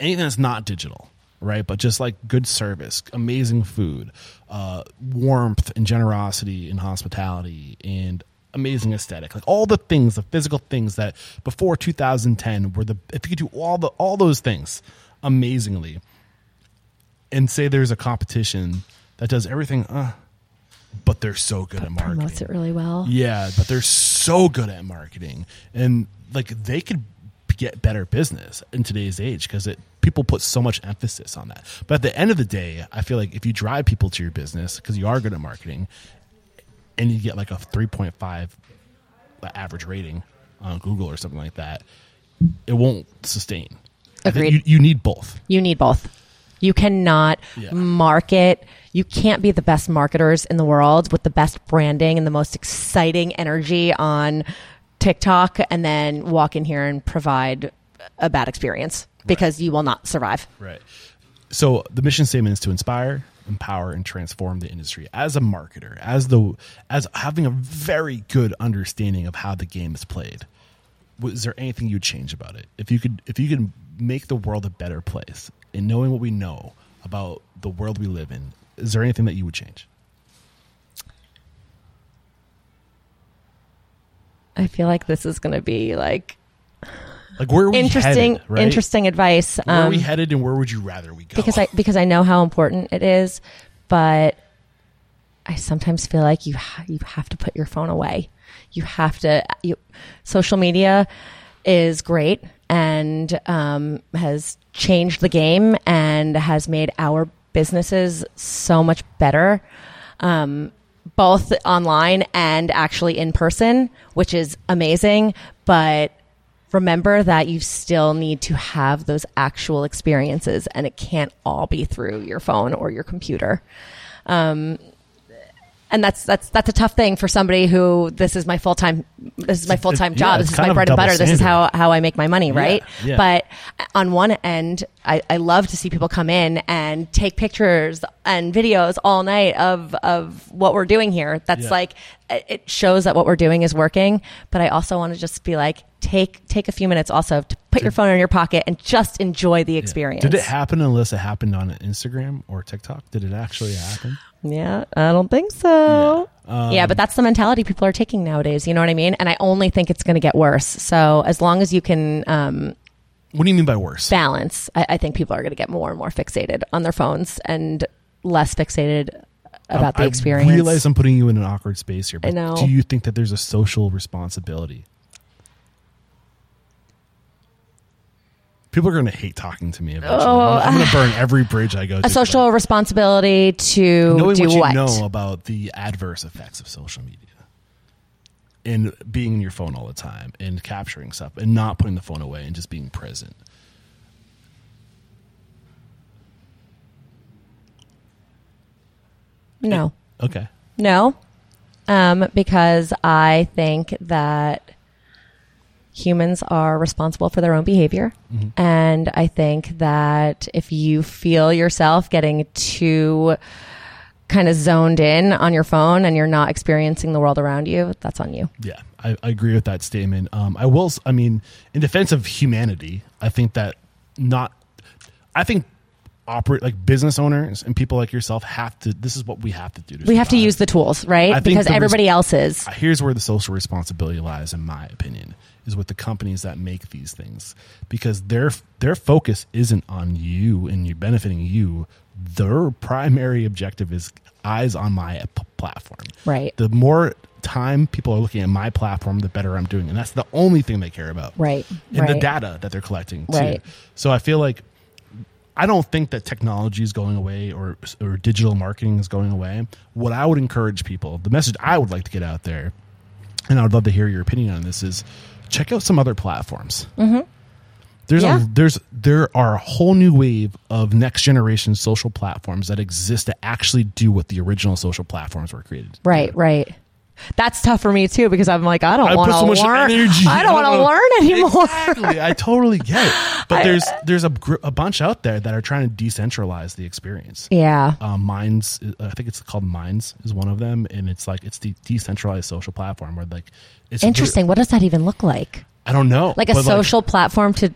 anything that's not digital, right? But just like good service, amazing food, uh, warmth and generosity and hospitality and amazing aesthetic, like all the things, the physical things that before 2010 were the if you could do all the all those things amazingly, and say there's a competition that does everything, uh, but they're so good at marketing. Promotes it really well. Yeah, but they're so good at marketing, and like they could get better business in today's age because it people put so much emphasis on that. But at the end of the day, I feel like if you drive people to your business because you are good at marketing, and you get like a three point five average rating on Google or something like that, it won't sustain. Agreed. You, you need both. You need both. You cannot Yeah. market. You can't be the best marketers in the world with the best branding and the most exciting energy on TikTok and then walk in here and provide a bad experience because you will not survive. Right. So the mission statement is to inspire, empower, and transform the industry. As a marketer, as the as having a very good understanding of how the game is played, was there anything you'd change about it? If you could, if you could make the world a better place, and knowing what we know about the world we live in, is there anything that you would change? I feel like this is going to be like Like where are we interesting, headed, right? interesting advice. Where are Um, we headed, and where would you rather we go? because I because I know how important it is, but I sometimes feel like you ha- you have to put your phone away. You have to. You, social media is great and um, has changed the game and has made our businesses so much better. Um, both online and actually in person, which is amazing. But remember that you still need to have those actual experiences and it can't all be through your phone or your computer. Um, and that's that's that's a tough thing for somebody who this is my full time this is my full time job. it's this is my bread and butter. This is how how I make my money, right? yeah. But on one end, I, I love to see people come in and take pictures and videos all night of of what we're doing here. That's Yeah. like it shows that what we're doing is working. But I also want to just be like take take a few minutes also to put your phone in your pocket and just enjoy the experience. Did it happen unless it happened on Instagram or TikTok? Did it actually happen? Yeah, I don't think so. Yeah. Yeah, but that's the mentality people are taking nowadays. You know what I mean? And I only think it's going to get worse. So as long as you can um, What do you mean by worse? balance, I, I think people are going to get more and more fixated on their phones and less fixated about the experience. I realize I'm putting you in an awkward space here, but I know. do you think that there's a social responsibility? People are going to hate talking to me eventually. Oh, I'm, going to burn every bridge I go to. a social responsibility to knowing do what you what? know about the adverse effects of social media and being in your phone all the time and capturing stuff and not putting the phone away and just being present. No. Okay. No, um, because I think that humans are responsible for their own behavior. And I think that if you feel yourself getting too kind of zoned in on your phone and you're not experiencing the world around you, that's on you. Yeah, I, I agree with that statement. Um, I will. I mean, in defense of humanity, I think that not. I think operate like business owners and people like yourself have to. This is what we have to do. To We have to use the tools, right? I Because res- everybody else is. Here's where the social responsibility lies, in my opinion, is with the companies that make these things because their their focus isn't on you and you benefiting you. Their primary objective is eyes on my p- platform. Right. The more time people are looking at my platform, the better I'm doing, and that's the only thing they care about. Right. And the data that they're collecting too. Right. So I feel like I don't think that technology is going away or or digital marketing is going away. What I would encourage people, the message I would like to get out there, and I would love to hear your opinion on this is check out some other platforms. Mm-hmm. There's Yeah. a there's there are a whole new wave of next generation social platforms that exist that actually do what the original social platforms were created. Right, right. That's tough for me too because I'm like I don't want to so learn. I don't want to learn anymore. Exactly. I totally get it. But there's there's a gr- a bunch out there that are trying to decentralize the experience. Yeah. Um, Minds, I think it's called Minds, is one of them, and it's like it's the decentralized social platform where like it's Interesting. What does that even look like? I don't know, Like a social platform to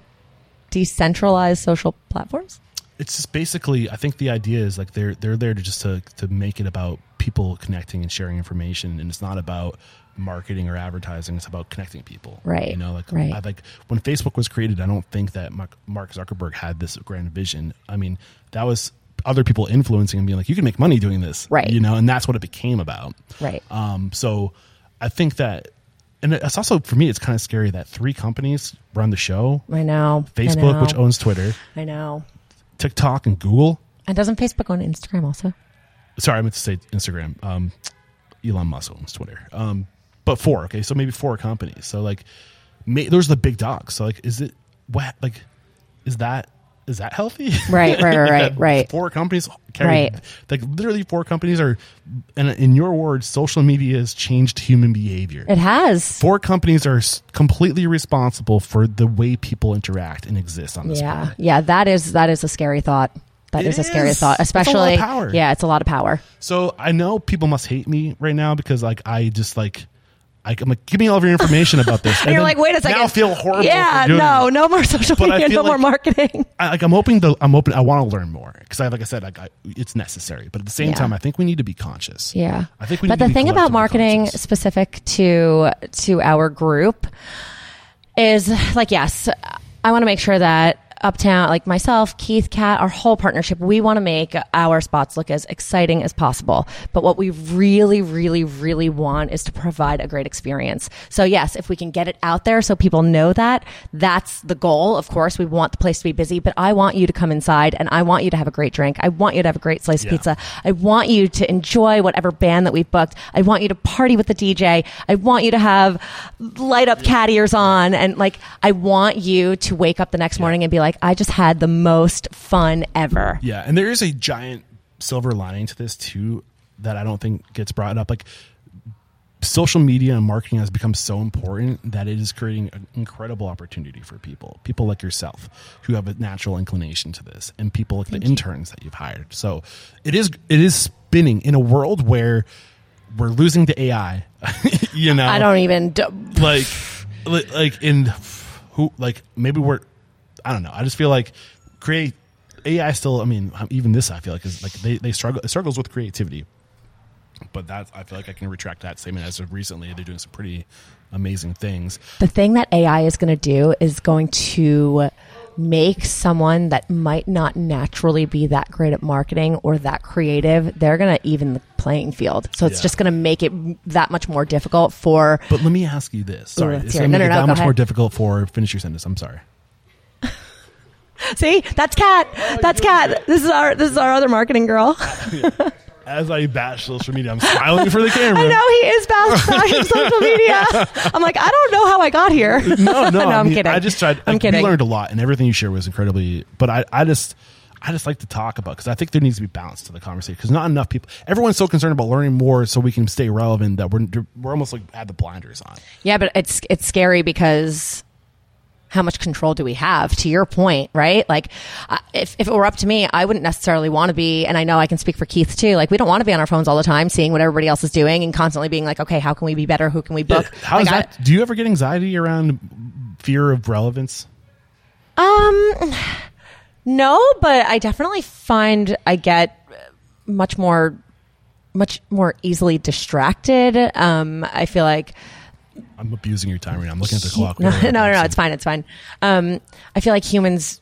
decentralize social platforms? It's just basically I think the idea is like they're they're there to just to to make it about people connecting and sharing information, and it's not about marketing or advertising. It's about connecting people, Right, You know, like right. I, like when Facebook was created, I don't think that Mark Mark Zuckerberg had this grand vision. I mean, that was other people influencing and being like, you can make money doing this, Right. You know, and that's what it became about, Right. Um, so I think that. And it's also for me, it's kind of scary that three companies run the show: I know. I Facebook, know. which owns Twitter, I know. TikTok, and Google. And doesn't Facebook own Instagram also? sorry, I meant to say Instagram. Um, Elon Musk owns Twitter. Um, but four, okay, so maybe four companies. So like, may, those are the big dogs. So like, is it what like, is that is that healthy? Right, right, right, right, right. Four companies carry Right. like literally four companies are, and in your words, social media has changed human behavior. It has. Four companies are completely responsible for the way people interact and exist on this Yeah. planet. Yeah, yeah. that is that is a scary thought. That is, is a scary thought, It's a lot of especially power. Yeah, it's a lot of power. So I know people must hate me right now because like I just like I, I'm like give me all of your information about this. And you're like, wait a second. Now I feel horrible. Yeah, no, no more social But media, no more marketing. I, like I'm open to I'm open. I want to learn more because I like I said like I, it's necessary. But at the same Yeah. time, I think we need to be conscious. Yeah. I think we. But need the thing about marketing conscious. specific to to our group is like yes, I want to make sure that Uptown, like myself, Keith, Kat, our whole partnership, we want to make our spots look as exciting as possible. But what we really, really, really want is to provide a great experience. So yes, if we can get it out there so people know that, that's the goal. Of course, we want the place to be busy, but I want you to come inside and I want you to have a great drink. I want you to have a great slice Yeah. of pizza. I want you to enjoy whatever band that we've booked. I want you to party with the DJ. I want you to have light up cat ears on. And like, I want you to wake up the next morning and be like, I just had the most fun ever. Yeah, and there is a giant silver lining to this too that I don't think gets brought up. Like social media and marketing has become so important that it is creating an incredible opportunity for people. People like yourself who have a natural inclination to this, and people like the interns that you've hired. So it is it is spinning in a world where we're losing to AI. you know, I don't even, d- like like in who like maybe we're I don't know. I just feel like create AI still. I mean, even this I feel like is like they they struggle it struggles with creativity. But that I feel like I can retract that statement as of recently they're doing some pretty amazing things. the thing that AI is going to do is going to make someone that might not naturally be that great at marketing or that creative, they're going to even the playing field. So it's Yeah. just going to make it that much more difficult for But let me ask you this. Sorry, let's it's it. gonna No, make no, it no, that much more difficult for finish your sentence. I'm sorry. See, that's Kat. That's Kat. This is our this is our other marketing girl. As I bash social media, I'm smiling for the camera. I know he is bashing social media. I'm like, I don't know how I got here. no, no, I I'm mean, kidding. I just tried. I'm like, kidding. We learned a lot, and everything you shared was incredibly. But I, I just, I just like to talk about because I think there needs to be balance to the conversation because not enough people. Everyone's so concerned about learning more so we can stay relevant that we're we're almost like had the blinders on. Yeah, but it's it's scary because how much control do we have? To your point, right? Like, uh, if if it were up to me, I wouldn't necessarily want to be, and I know I can speak for Keith too. Like, we don't want to be on our phones all the time, seeing what everybody else is doing, and constantly being like, okay, how can we be better? Who can we book? How Like, is I- do you ever get anxiety around fear of relevance? Um, no, but I definitely find I get much more, much more easily distracted. Um, I feel like I'm abusing your time right now. I'm looking at the clock. no, no, no, no, it's fine, it's fine. Um, I feel like humans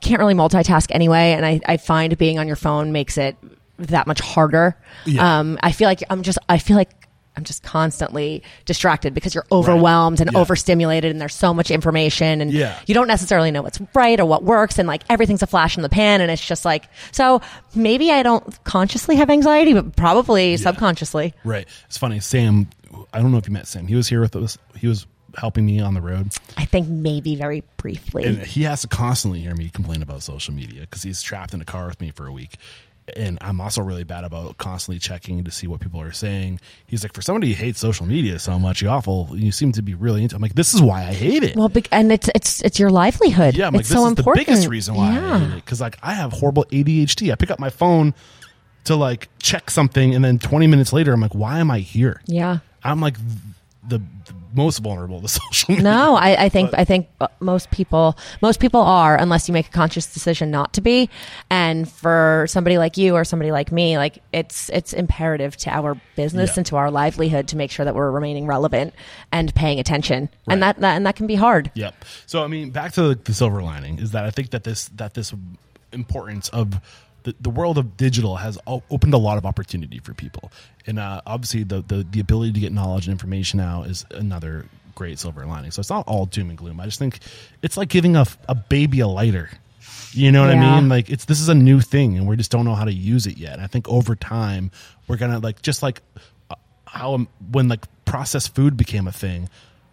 can't really multitask anyway, and I, I find being on your phone makes it that much harder. Yeah. Um, I feel like I'm just, I feel like I'm just constantly distracted because you're overwhelmed and Yeah. overstimulated and there's so much information and Yeah. you don't necessarily know what's right or what works and like everything's a flash in the pan and it's just like so maybe I don't consciously have anxiety but probably subconsciously. Right. It's funny. Sam, I don't know if you met Sam. He was here with us. He was helping me on the road. I think maybe very briefly. And he has to constantly hear me complain about social media because he's trapped in a car with me for a week. And I'm also really bad about constantly checking to see what people are saying. He's like, for somebody who hates social media so much, you awful, you seem to be really into. I'm like, this is why I hate it. well, and it's it's it's your livelihood. yeah, I'm like, it's this so is important. the biggest reason why Yeah. I hate it. Because like, I have horrible ADHD. I pick up my phone to like check something, and then 20 minutes later, I'm like, why am I here? Yeah. I'm like the, the most vulnerable to social media. No, I, I think I think uh, most people most people are unless you make a conscious decision not to be. And for somebody like you or somebody like me, like it's it's imperative to our business Yeah. and to our livelihood to make sure that we're remaining relevant and paying attention. Right. And that, that and that can be hard. Yep. So I mean, back to the, the silver lining is that I think that this that this importance of the, the world of digital has opened a lot of opportunity for people, and uh, obviously the, the the ability to get knowledge and information out is another great silver lining. So it's not all doom and gloom. I just think it's like giving a, a baby a lighter. You know what I mean? Like it's this is a new thing, and we just don't know how to use it yet. And I think over time we're gonna like just like uh, how um, when like processed food became a thing,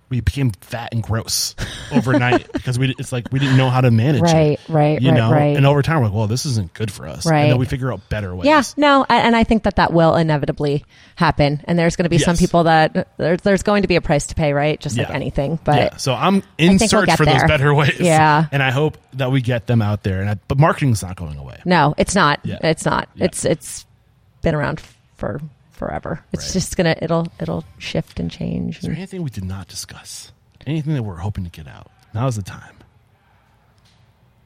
we became fat and gross overnight because we it's like we didn't know how to manage Right, it. right, you right, know. right. And over time, we're like, well, this isn't good for us. Right. And then we figure out better ways. Yeah, no, and I think that that will inevitably happen. And there's going to be some people that there's there's going to be a price to pay, right? Just like anything. But yeah. So I'm in we'll search get for those better ways. Yeah. And I hope that we get them out there. And I, but marketing's not going away. No, it's not. Yeah. It's not. Yeah. It's it's been around for forever. It's Right. just gonna it'll it'll shift and change. Is there anything we did not discuss? Anything that we're hoping to get out? Now's the time.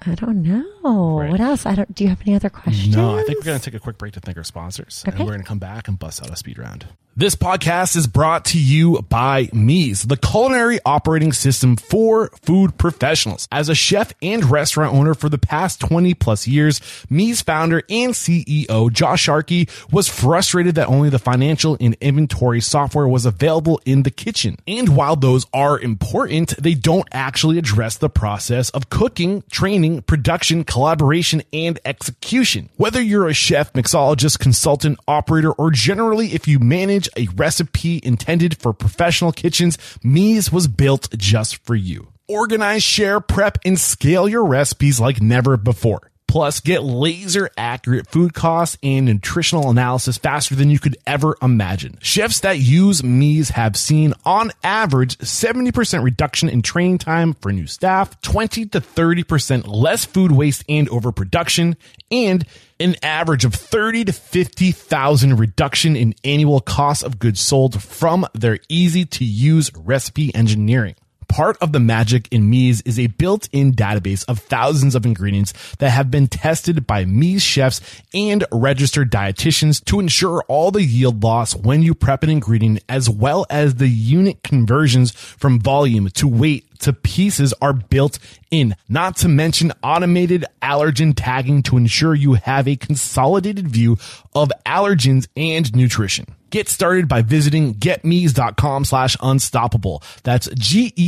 I don't know. Right. What else? I don't do you have any other questions? No, I think we're going to take a quick break to thank our sponsors. And we're going to come back and bust out a speed round. This podcast is brought to you by Meez, the culinary operating system for food professionals. As a chef and restaurant owner for the past 20 plus years, Meez founder and CEO Josh Sharkey was frustrated that only the financial and inventory software was available in the kitchen. And while those are important, they don't actually address the process of cooking, training, production, collaboration, and execution. Whether you're a chef, mixologist, consultant, operator, or generally if you manage a recipe intended for professional kitchens, Meez was built just for you. Organize, share, prep, and scale your recipes like never before. Plus, get laser accurate food costs and nutritional analysis faster than you could ever imagine. Chefs that use Meez have seen, on average, 70% reduction in training time for new staff, 20 to 30% less food waste and overproduction, and an average of 30 to 50,000 reduction in annual cost of goods sold from their easy to use recipe engineering. Part of the magic in Meez is a built-in database of thousands of ingredients that have been tested by Meez chefs and registered dietitians to ensure all the yield loss when you prep an ingredient as well as the unit conversions from volume to weight to pieces are built in, not to mention automated allergen tagging to ensure you have a consolidated view of allergens and nutrition. Get started by visiting getmeez.com slash unstoppable. That's G-E-T-M-E-E-Z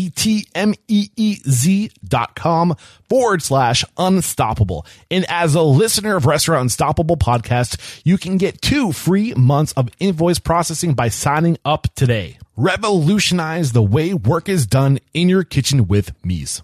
dot com forward slash unstoppable. And as a listener of Restaurant Unstoppable podcast, you can get two free months of invoice processing by signing up today. Revolutionize the way work is done in your kitchen with Meez.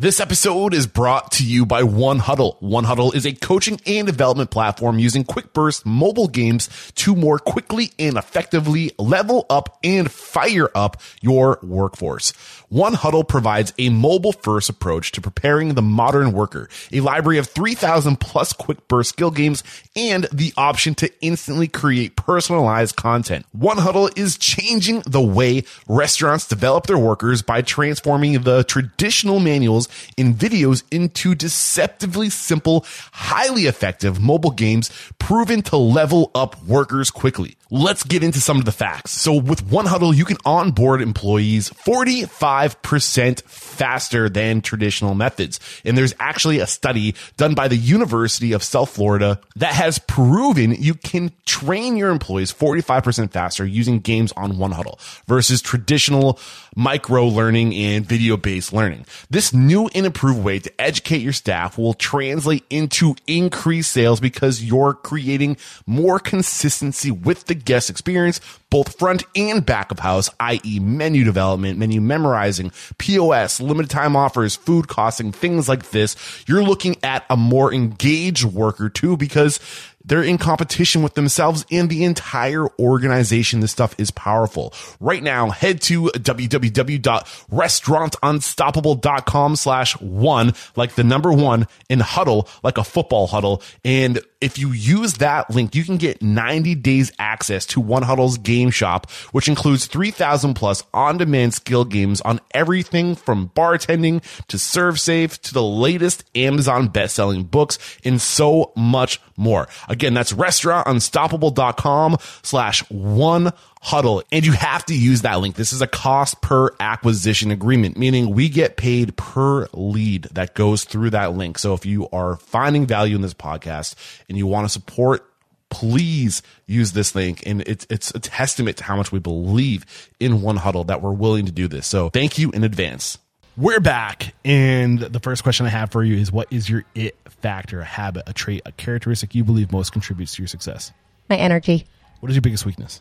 This episode is brought to you by One Huddle. One Huddle is a coaching and development platform using quick burst mobile games to more quickly and effectively level up and fire up your workforce. One Huddle provides a mobile first approach to preparing the modern worker, a library of 3000 plus quick burst skill games and the option to instantly create personalized content. One Huddle is changing the way restaurants develop their workers by transforming the traditional manuals in videos into deceptively simple, highly effective mobile games proven to level up workers quickly. Let's get into some of the facts. So with One Huddle, you can onboard employees 45% faster than traditional methods. And there's actually a study done by the University of South Florida that has proven you can train your employees 45% faster using games on One Huddle versus traditional micro learning and video based learning. This new and improved way to educate your staff will translate into increased sales because you're creating more consistency with the guest experience, both front and back of house, i.e. menu development, menu memorizing, POS, limited time offers, food costing, things like this. You're looking at a more engaged worker too because they're in competition with themselves and the entire organization. This stuff is powerful. Right now, head to www.restaurantunstoppable.com slash one, like the number one, and huddle like a football huddle. And if you use that link, you can get 90 days access to One Huddle's game shop, which includes 3,000 plus on-demand skill games on everything from bartending to ServSafe to the latest Amazon best-selling books and so much more. Again, that's restaurantunstoppable.com slash one huddle. And you have to use that link. This is a cost per acquisition agreement, meaning we get paid per lead that goes through that link. So if you are finding value in this podcast and you want to support please use this link and it's it's a testament to how much we believe in one huddle that we're willing to do this so thank you in advance we're back and the first question i have for you is what is your it factor a habit a trait a characteristic you believe most contributes to your success My energy, what is your biggest weakness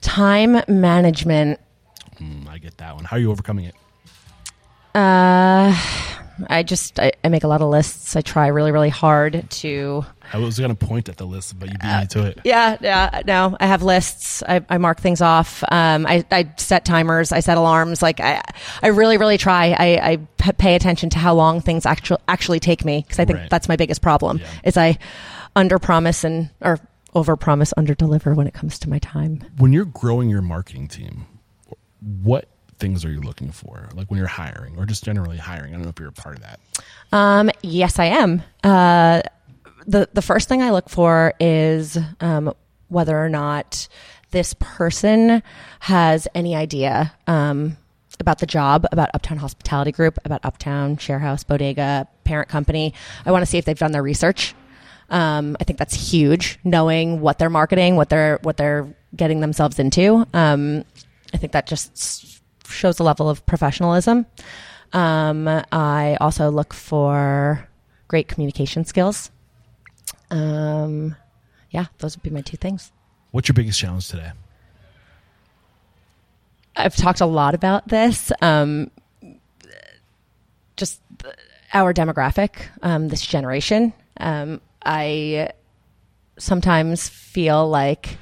time management. Mm, i get that one how are you overcoming it Uh, I just I, I make a lot of lists. I try really really hard to. i was going to point at the list but you beat me to it Yeah, yeah. No, I have lists. I, I mark things off. Um, I, I set timers. I set alarms. Like I, I really, really try. I, I p- pay attention to how long things actually actually take me because I think Right. that's my biggest problem. Yeah. Is I under promise and or over promise, under deliver when it comes to my time. when you're growing your marketing team, what things are you looking for? Like when you're hiring or just generally hiring? I don't know if you're a part of that. Um, yes, I am. Uh, the the first thing I look for is um, whether or not this person has any idea um, about the job, about Uptown Hospitality Group, about Uptown Sharehouse Bodega, parent company. I want to see if they've done their research. Um, I think that's huge. Knowing what they're marketing, what they're what they're getting themselves into. Um, I think that just shows a level of professionalism. Um, I also look for great communication skills. Um, yeah, those would be my two things. What's your biggest challenge today? I've talked a lot about this. Um, just our demographic, um, this generation. Um, I sometimes feel like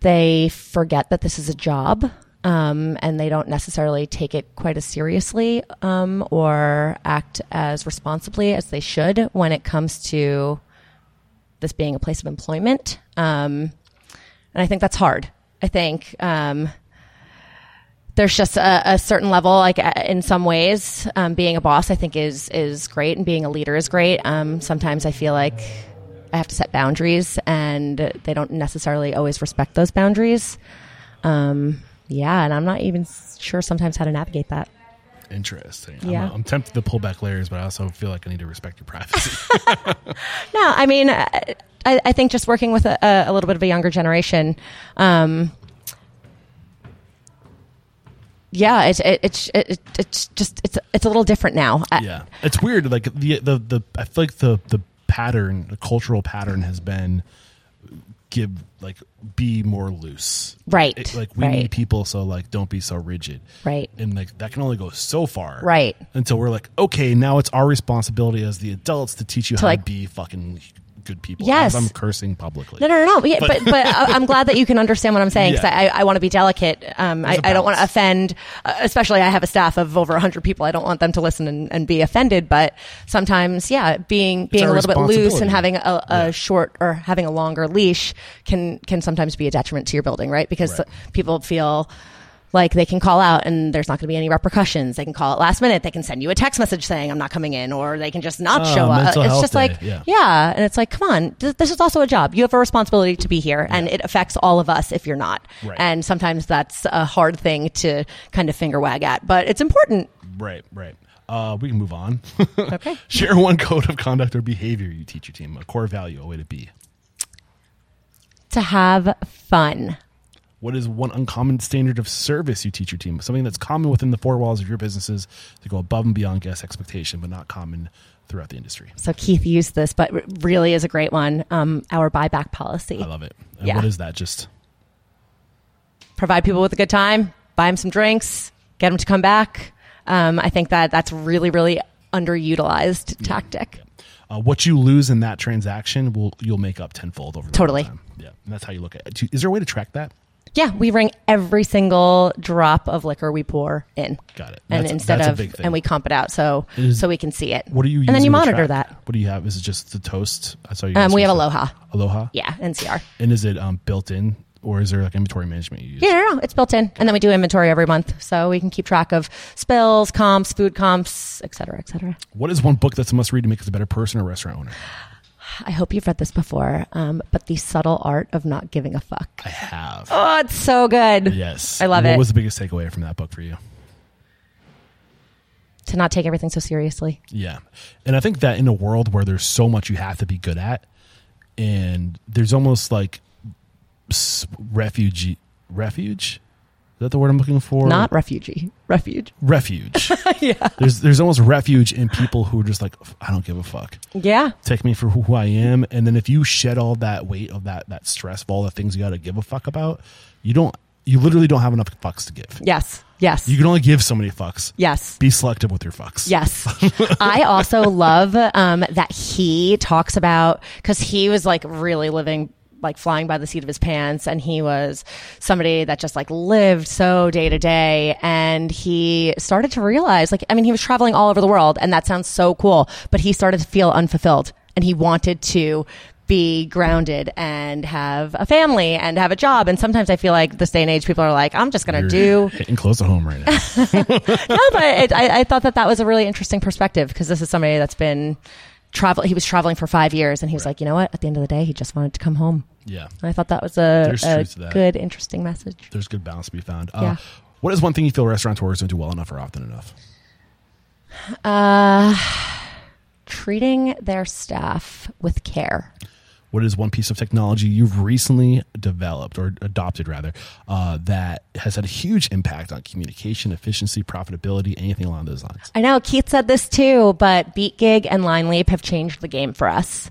they forget that this is a job. Um, and they don't necessarily take it quite as seriously um, or act as responsibly as they should when it comes to this being a place of employment. Um, and I think that's hard. I think um, there's just a, a certain level, like uh, in some ways, um, being a boss, I think is is great, and being a leader is great. Um, sometimes I feel like I have to set boundaries, and they don't necessarily always respect those boundaries. Um, yeah, and I'm not even sure sometimes how to navigate that. Interesting. Yeah. I'm, I'm tempted to pull back layers, but I also feel like I need to respect your privacy. No, I mean, uh, I, I think just working with a, a little bit of a younger generation, um, yeah, it's it, it's it, it's just it's it's a little different now. Uh, yeah. It's weird. Like the, the, the, I feel like the, the pattern, the cultural pattern has been give, like, be more loose. Right, It- like, we right. need people, so, like, don't be so rigid. Right. And, like, that can only go so far. Right. Until we're like, okay, now it's our responsibility as the adults to teach you how like- to be fucking good people. Yes. I'm cursing publicly. No, no, no, no. Yeah, but but I- I'm glad that you can understand what I'm saying because Yeah. I, I want to be delicate. Um, I, I don't want to offend, uh, especially I have a staff of over 100 people. I don't want them to listen and, and be offended. But sometimes, yeah, being being a little bit loose and having a, a Yeah. short or having a longer leash can can sometimes be a detriment to your building, right? Because Right. people feel Like they can call out and there's not going to be any repercussions. They can call it last minute. They can send you a text message saying I'm not coming in, or they can just not Oh, show up. It's just day, like yeah. yeah, and it's like come on, th- this is also a job. You have a responsibility to be here, and it affects all of us if you're not. Right. And sometimes that's a hard thing to kind of finger wag at, but it's important. Right, right. Uh, we can move on. Okay. Share one code of conduct or behavior you teach your team, a core value, a way to be. To have fun. What is one uncommon standard of service you teach your team? Something that's common within the four walls of your businesses to go above and beyond guest expectation, but not common throughout the industry. So Keith used this, but really is a great one. Um, our buyback policy. I love it. And Yeah. what is that? Just provide people with a good time, buy them some drinks, get them to come back. Um, I think that that's really, really underutilized tactic. uh, what you lose in that transaction will you'll make up tenfold over the Totally. Yeah, and that's how you look at it. Is there a way to track that? Yeah, we ring every single drop of liquor we pour in. Got it. And That's- instead that's a of big thing. and we comp it out so Is- so we can see it. What do you? And then using you to monitor track that. What do you have? Is it just the toast? I saw you. Um, guys we have use Aloha. Aloha. Yeah, NCR. And is it um, built in, or is there like inventory management you use? Yeah, no, no, it's built in, and then we do inventory every month, so we can keep track of spills, comps, food comps, et cetera, et cetera. What is one book that's a must read to make us a better person or restaurant owner? I hope you've read this before, um, but the subtle art of not giving a fuck. I have. Oh, it's so good. Yes. I love what it. What was the biggest takeaway from that book for you? To not take everything so seriously. Yeah. And I think that in a world where there's so much you have to be good at, and there's almost like refugee, refuge? Is that the word I'm looking for? Not refugee, refuge. refuge. yeah. There's there's almost refuge in people who are just like I don't give a fuck. Yeah. Take me for who I am, and then if you shed all that weight of that that stress of all the things you got to give a fuck about, you don't. You literally don't have enough fucks to give. Yes. Yes. You can only give so many fucks. yes. Be selective with your fucks. Yes. I also love um, that he talks about because he was like really living like flying by the seat of his pants and he was somebody that just like lived so day to day and he started to realize like I mean he was traveling all over the world and that sounds so cool but he started to feel unfulfilled and he wanted to be grounded and have a family and have a job and sometimes I feel like this day and age people are like I'm just going to do hitting close to home right now. no, but it, I, I thought that that was a really interesting perspective because this is somebody that's been travel. He was traveling for five years, and he was like, you know what? At the end of the day, he just wanted to come home. yeah, And I thought that was a, a truth to that. good, interesting message. there's good balance to be found. Uh, Yeah. What is one thing you feel restaurateurs don't do well enough or often enough? Uh, treating their staff with care. What is one piece of technology you've recently developed or adopted rather uh, that has had a huge impact on communication, efficiency, profitability, anything along those lines? I know Keith said this too, but BeatGig and LineLeap have changed the game for us.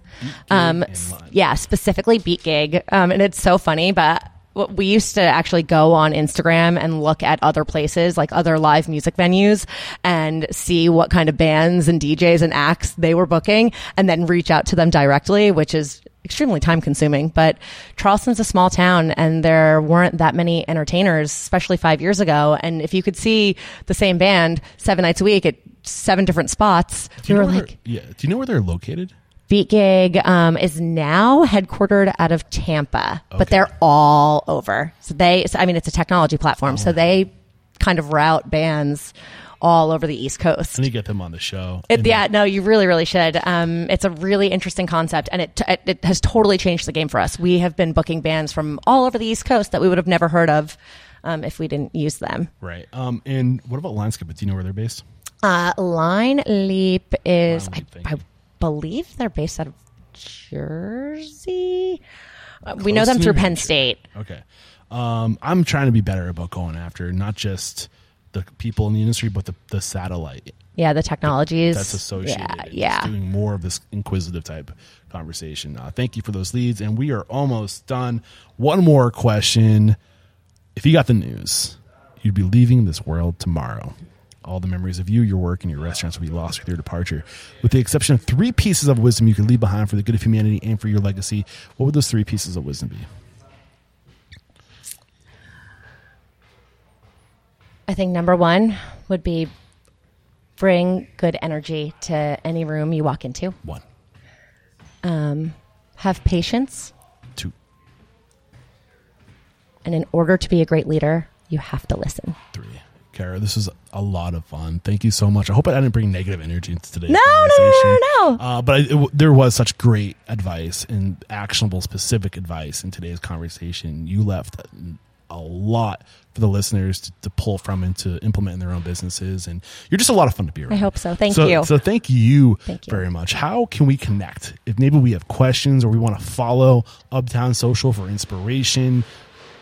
Um, yeah, specifically BeatGig. Um, and it's so funny, but we used to actually go on Instagram and look at other places, like other live music venues, and see what kind of bands and DJs and acts they were booking, and then reach out to them directly, which is extremely time consuming. But Charleston's a small town, and there weren't that many entertainers, especially five years ago. And if you could see the same band seven nights a week at seven different spots, Do we you were know where like, yeah. Do you know where they're located? Beat Gig um, is now headquartered out of Tampa, but they're all over. So they, so, I mean, it's a technology platform, Oh. so they kind of route bands all over the East Coast. Need to get them on the show. It, yeah, no, you really, really should. Um, it's a really interesting concept, and it, it it has totally changed the game for us. We have been booking bands from all over the East Coast that we would have never heard of um, if we didn't use them. Right. Um, and what about Lineskip? Do you know where they're based? Uh, Line Leap is, Line Leap, I, I you. Believe they're based out of Jersey. Uh, we know them through Penn. State. Okay. Um, I'm trying to be better about going after not just the people in the industry, but the, the satellite Yeah, the technologies. that's associated. Yeah, yeah. doing more of this inquisitive type conversation. Uh, thank you for those leads, and we are almost done. One more question: If you got the news, you'd be leaving this world tomorrow. All the memories of you, your work, and your restaurants will be lost with your departure. With the exception of three pieces of wisdom you could leave behind for the good of humanity and for your legacy, what would those three pieces of wisdom be? I think number one would be bring good energy to any room you walk into. One, um, Have patience, two, and in order to be a great leader, you have to listen. Three. Kara, this is a lot of fun. Thank you so much. I hope I didn't bring negative energy into today's No, no, no, conversation. no, no. Uh, but I, it, there was such great advice and actionable, specific advice in today's conversation. You left a lot for the listeners to, to pull from and to implement in their own businesses. And you're just a lot of fun to be around. I hope so. Thank so, you. So thank you, Thank you. very much. How can we connect? If maybe we have questions or we want to follow Uptown Social for inspiration,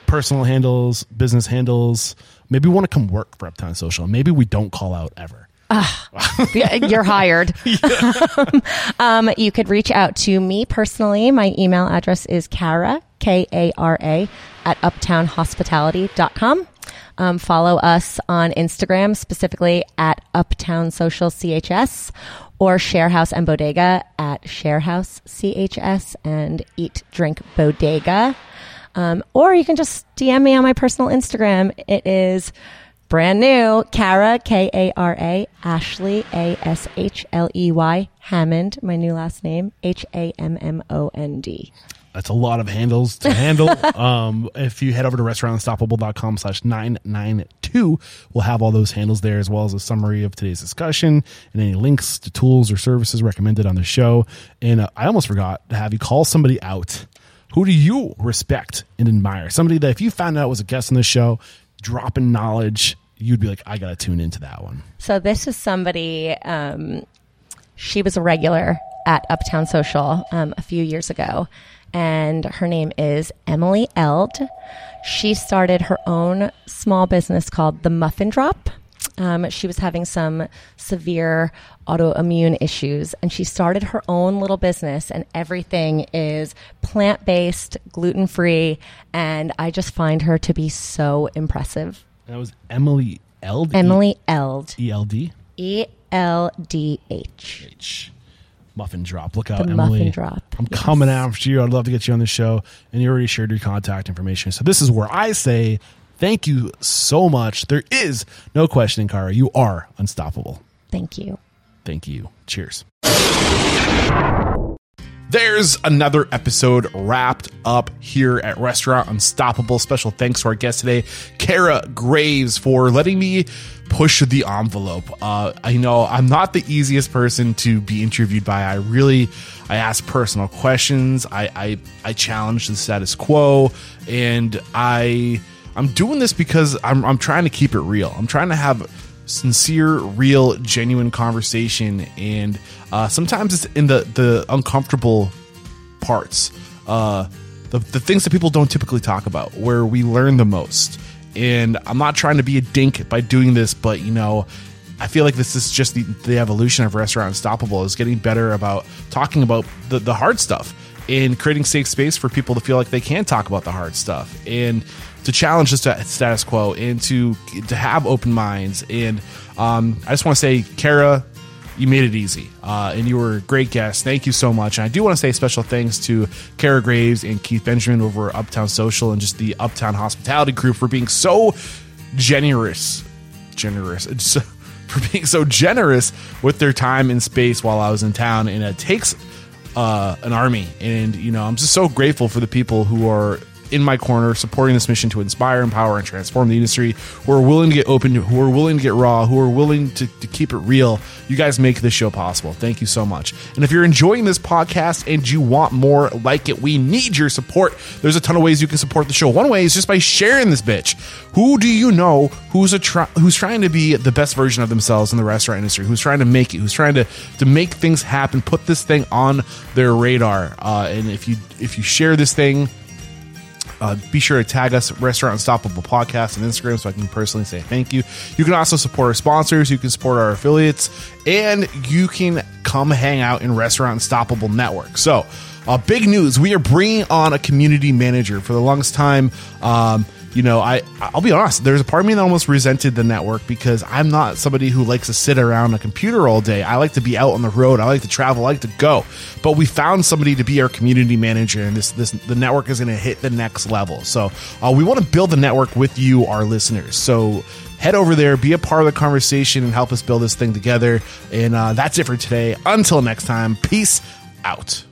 personal handles, business handles, maybe we want to come work for Uptown Social. Maybe we don't call out ever. Yeah, You're hired. um, you could reach out to me personally. My email address is Kara, K A R A, at uptownhospitality.com. Um, follow us on Instagram, specifically at Uptown Social CHS or Sharehouse and Bodega at Sharehouse CHS and Eat Drink Bodega. Um, or you can just DM me on my personal Instagram. It is brand new Kara, K A R A, Ashley, A S H L E Y, Hammond, my new last name, H A M M O N D. That's a lot of handles to handle. um, if you head over to restaurantunstoppable.com slash 992, we'll have all those handles there as well as a summary of today's discussion and any links to tools or services recommended on the show. And uh, I almost forgot to have you call somebody out. Who do you respect and admire? Somebody that if you found out was a guest on the show, dropping knowledge, you'd be like, I got to tune into that one. So this is somebody, um, she was a regular at Uptown Social um, a few years ago, and her name is Emily Eld. She started her own small business called The Muffin Drop. Um, she was having some severe autoimmune issues, and she started her own little business, and everything is plant based, gluten free, and I just find her to be so impressive. That was Emily Eld. Emily Eld. E L D E L D H. H. Muffin Drop. Look out, The Emily. Muffin Drop, I'm yes. coming after you. I'd love to get you on the show. And you already shared your contact information. So this is where I say thank you so much. There is no questioning, Kara. You are unstoppable. Thank you. Thank you. Cheers. There's another episode wrapped up here at Restaurant Unstoppable. Special thanks to our guest today, Kara Graves, for letting me push the envelope. Uh, I know I'm not the easiest person to be interviewed by. I really, I ask personal questions. I, I, I challenge the status quo, and I, I'm doing this because I'm, I'm trying to keep it real. I'm trying to have sincere, real, genuine conversation, and uh, sometimes it's in the the uncomfortable parts, uh, the the things that people don't typically talk about, where we learn the most. And I'm not trying to be a dink by doing this, but you know. I feel like this is just the, the evolution of Restaurant Unstoppable is getting better about talking about the, the hard stuff and creating safe space for people to feel like they can talk about the hard stuff and to challenge the status quo and to to have open minds. And um, I just want to say, Kara, you made it easy, uh, and you were a great guest. Thank you so much. And I do want to say special thanks to Kara Graves and Keith Benjamin over Uptown Social and just the Uptown Hospitality Crew for being so generous, generous. It's, for being so generous with their time and space while I was in town, and it takes uh, an army. And you know, I'm just so grateful for the people who are in my corner supporting this mission to inspire, empower, and transform the industry. Who are willing to get open, who are willing to get raw, who are willing to, to keep it real. You guys make this show possible. Thank you so much. And if you're enjoying this podcast and you want more like it, we need your support. There's a ton of ways you can support the show. One way is just by sharing this bitch. Who do you know who's a try, who's trying to be the best version of themselves in the restaurant industry? Who's trying to make it? Who's trying to to make things happen? Put this thing on their radar. Uh, and if you if you share this thing, uh, be sure to tag us Restaurant Unstoppable Podcast on Instagram so I can personally say thank you. You can also support our sponsors, you can support our affiliates, and you can come hang out in Restaurant Unstoppable Network. So, uh, big news we are bringing on a community manager. For the longest time, um, you know, I I'll be honest. There's a part of me that almost resented the network because I'm not somebody who likes to sit around a computer all day. I like to be out on the road. I like to travel. I like to go. But we found somebody to be our community manager, and this this the network is going to hit the next level. So uh, we want to build the network with you, our listeners. So head over there, be a part of the conversation, and help us build this thing together. And uh, that's it for today. Until next time, peace out.